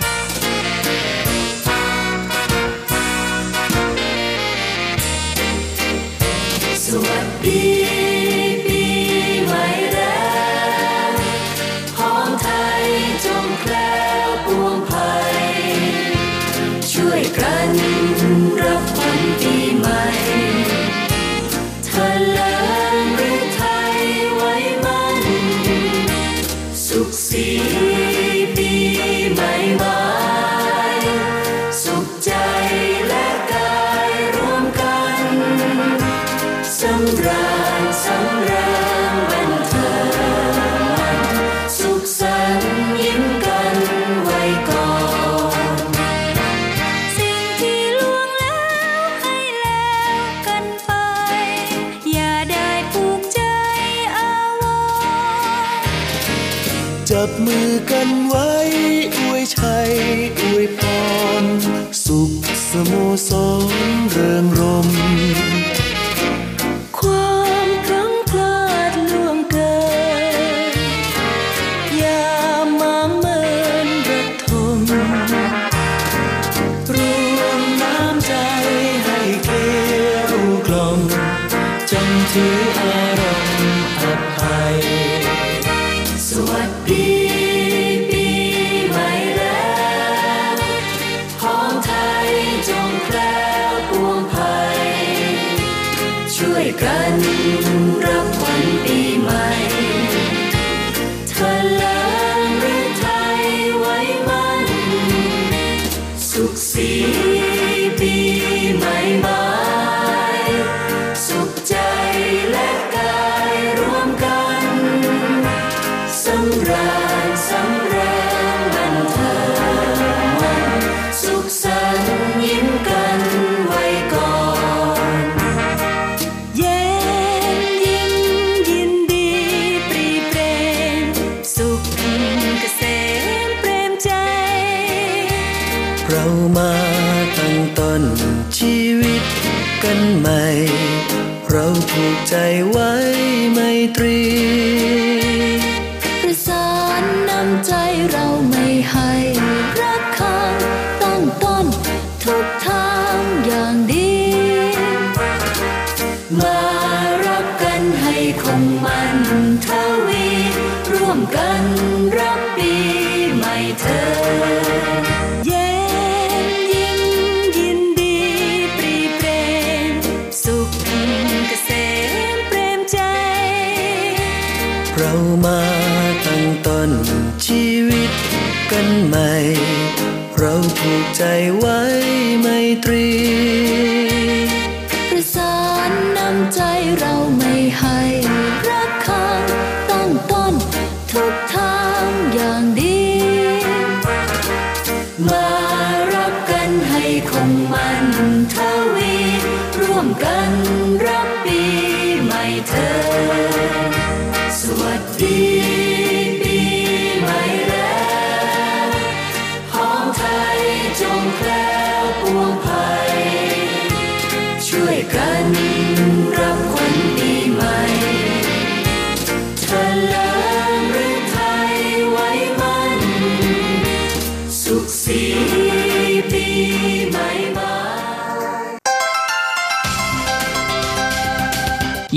[SPEAKER 11] ใจไว้ไมตรี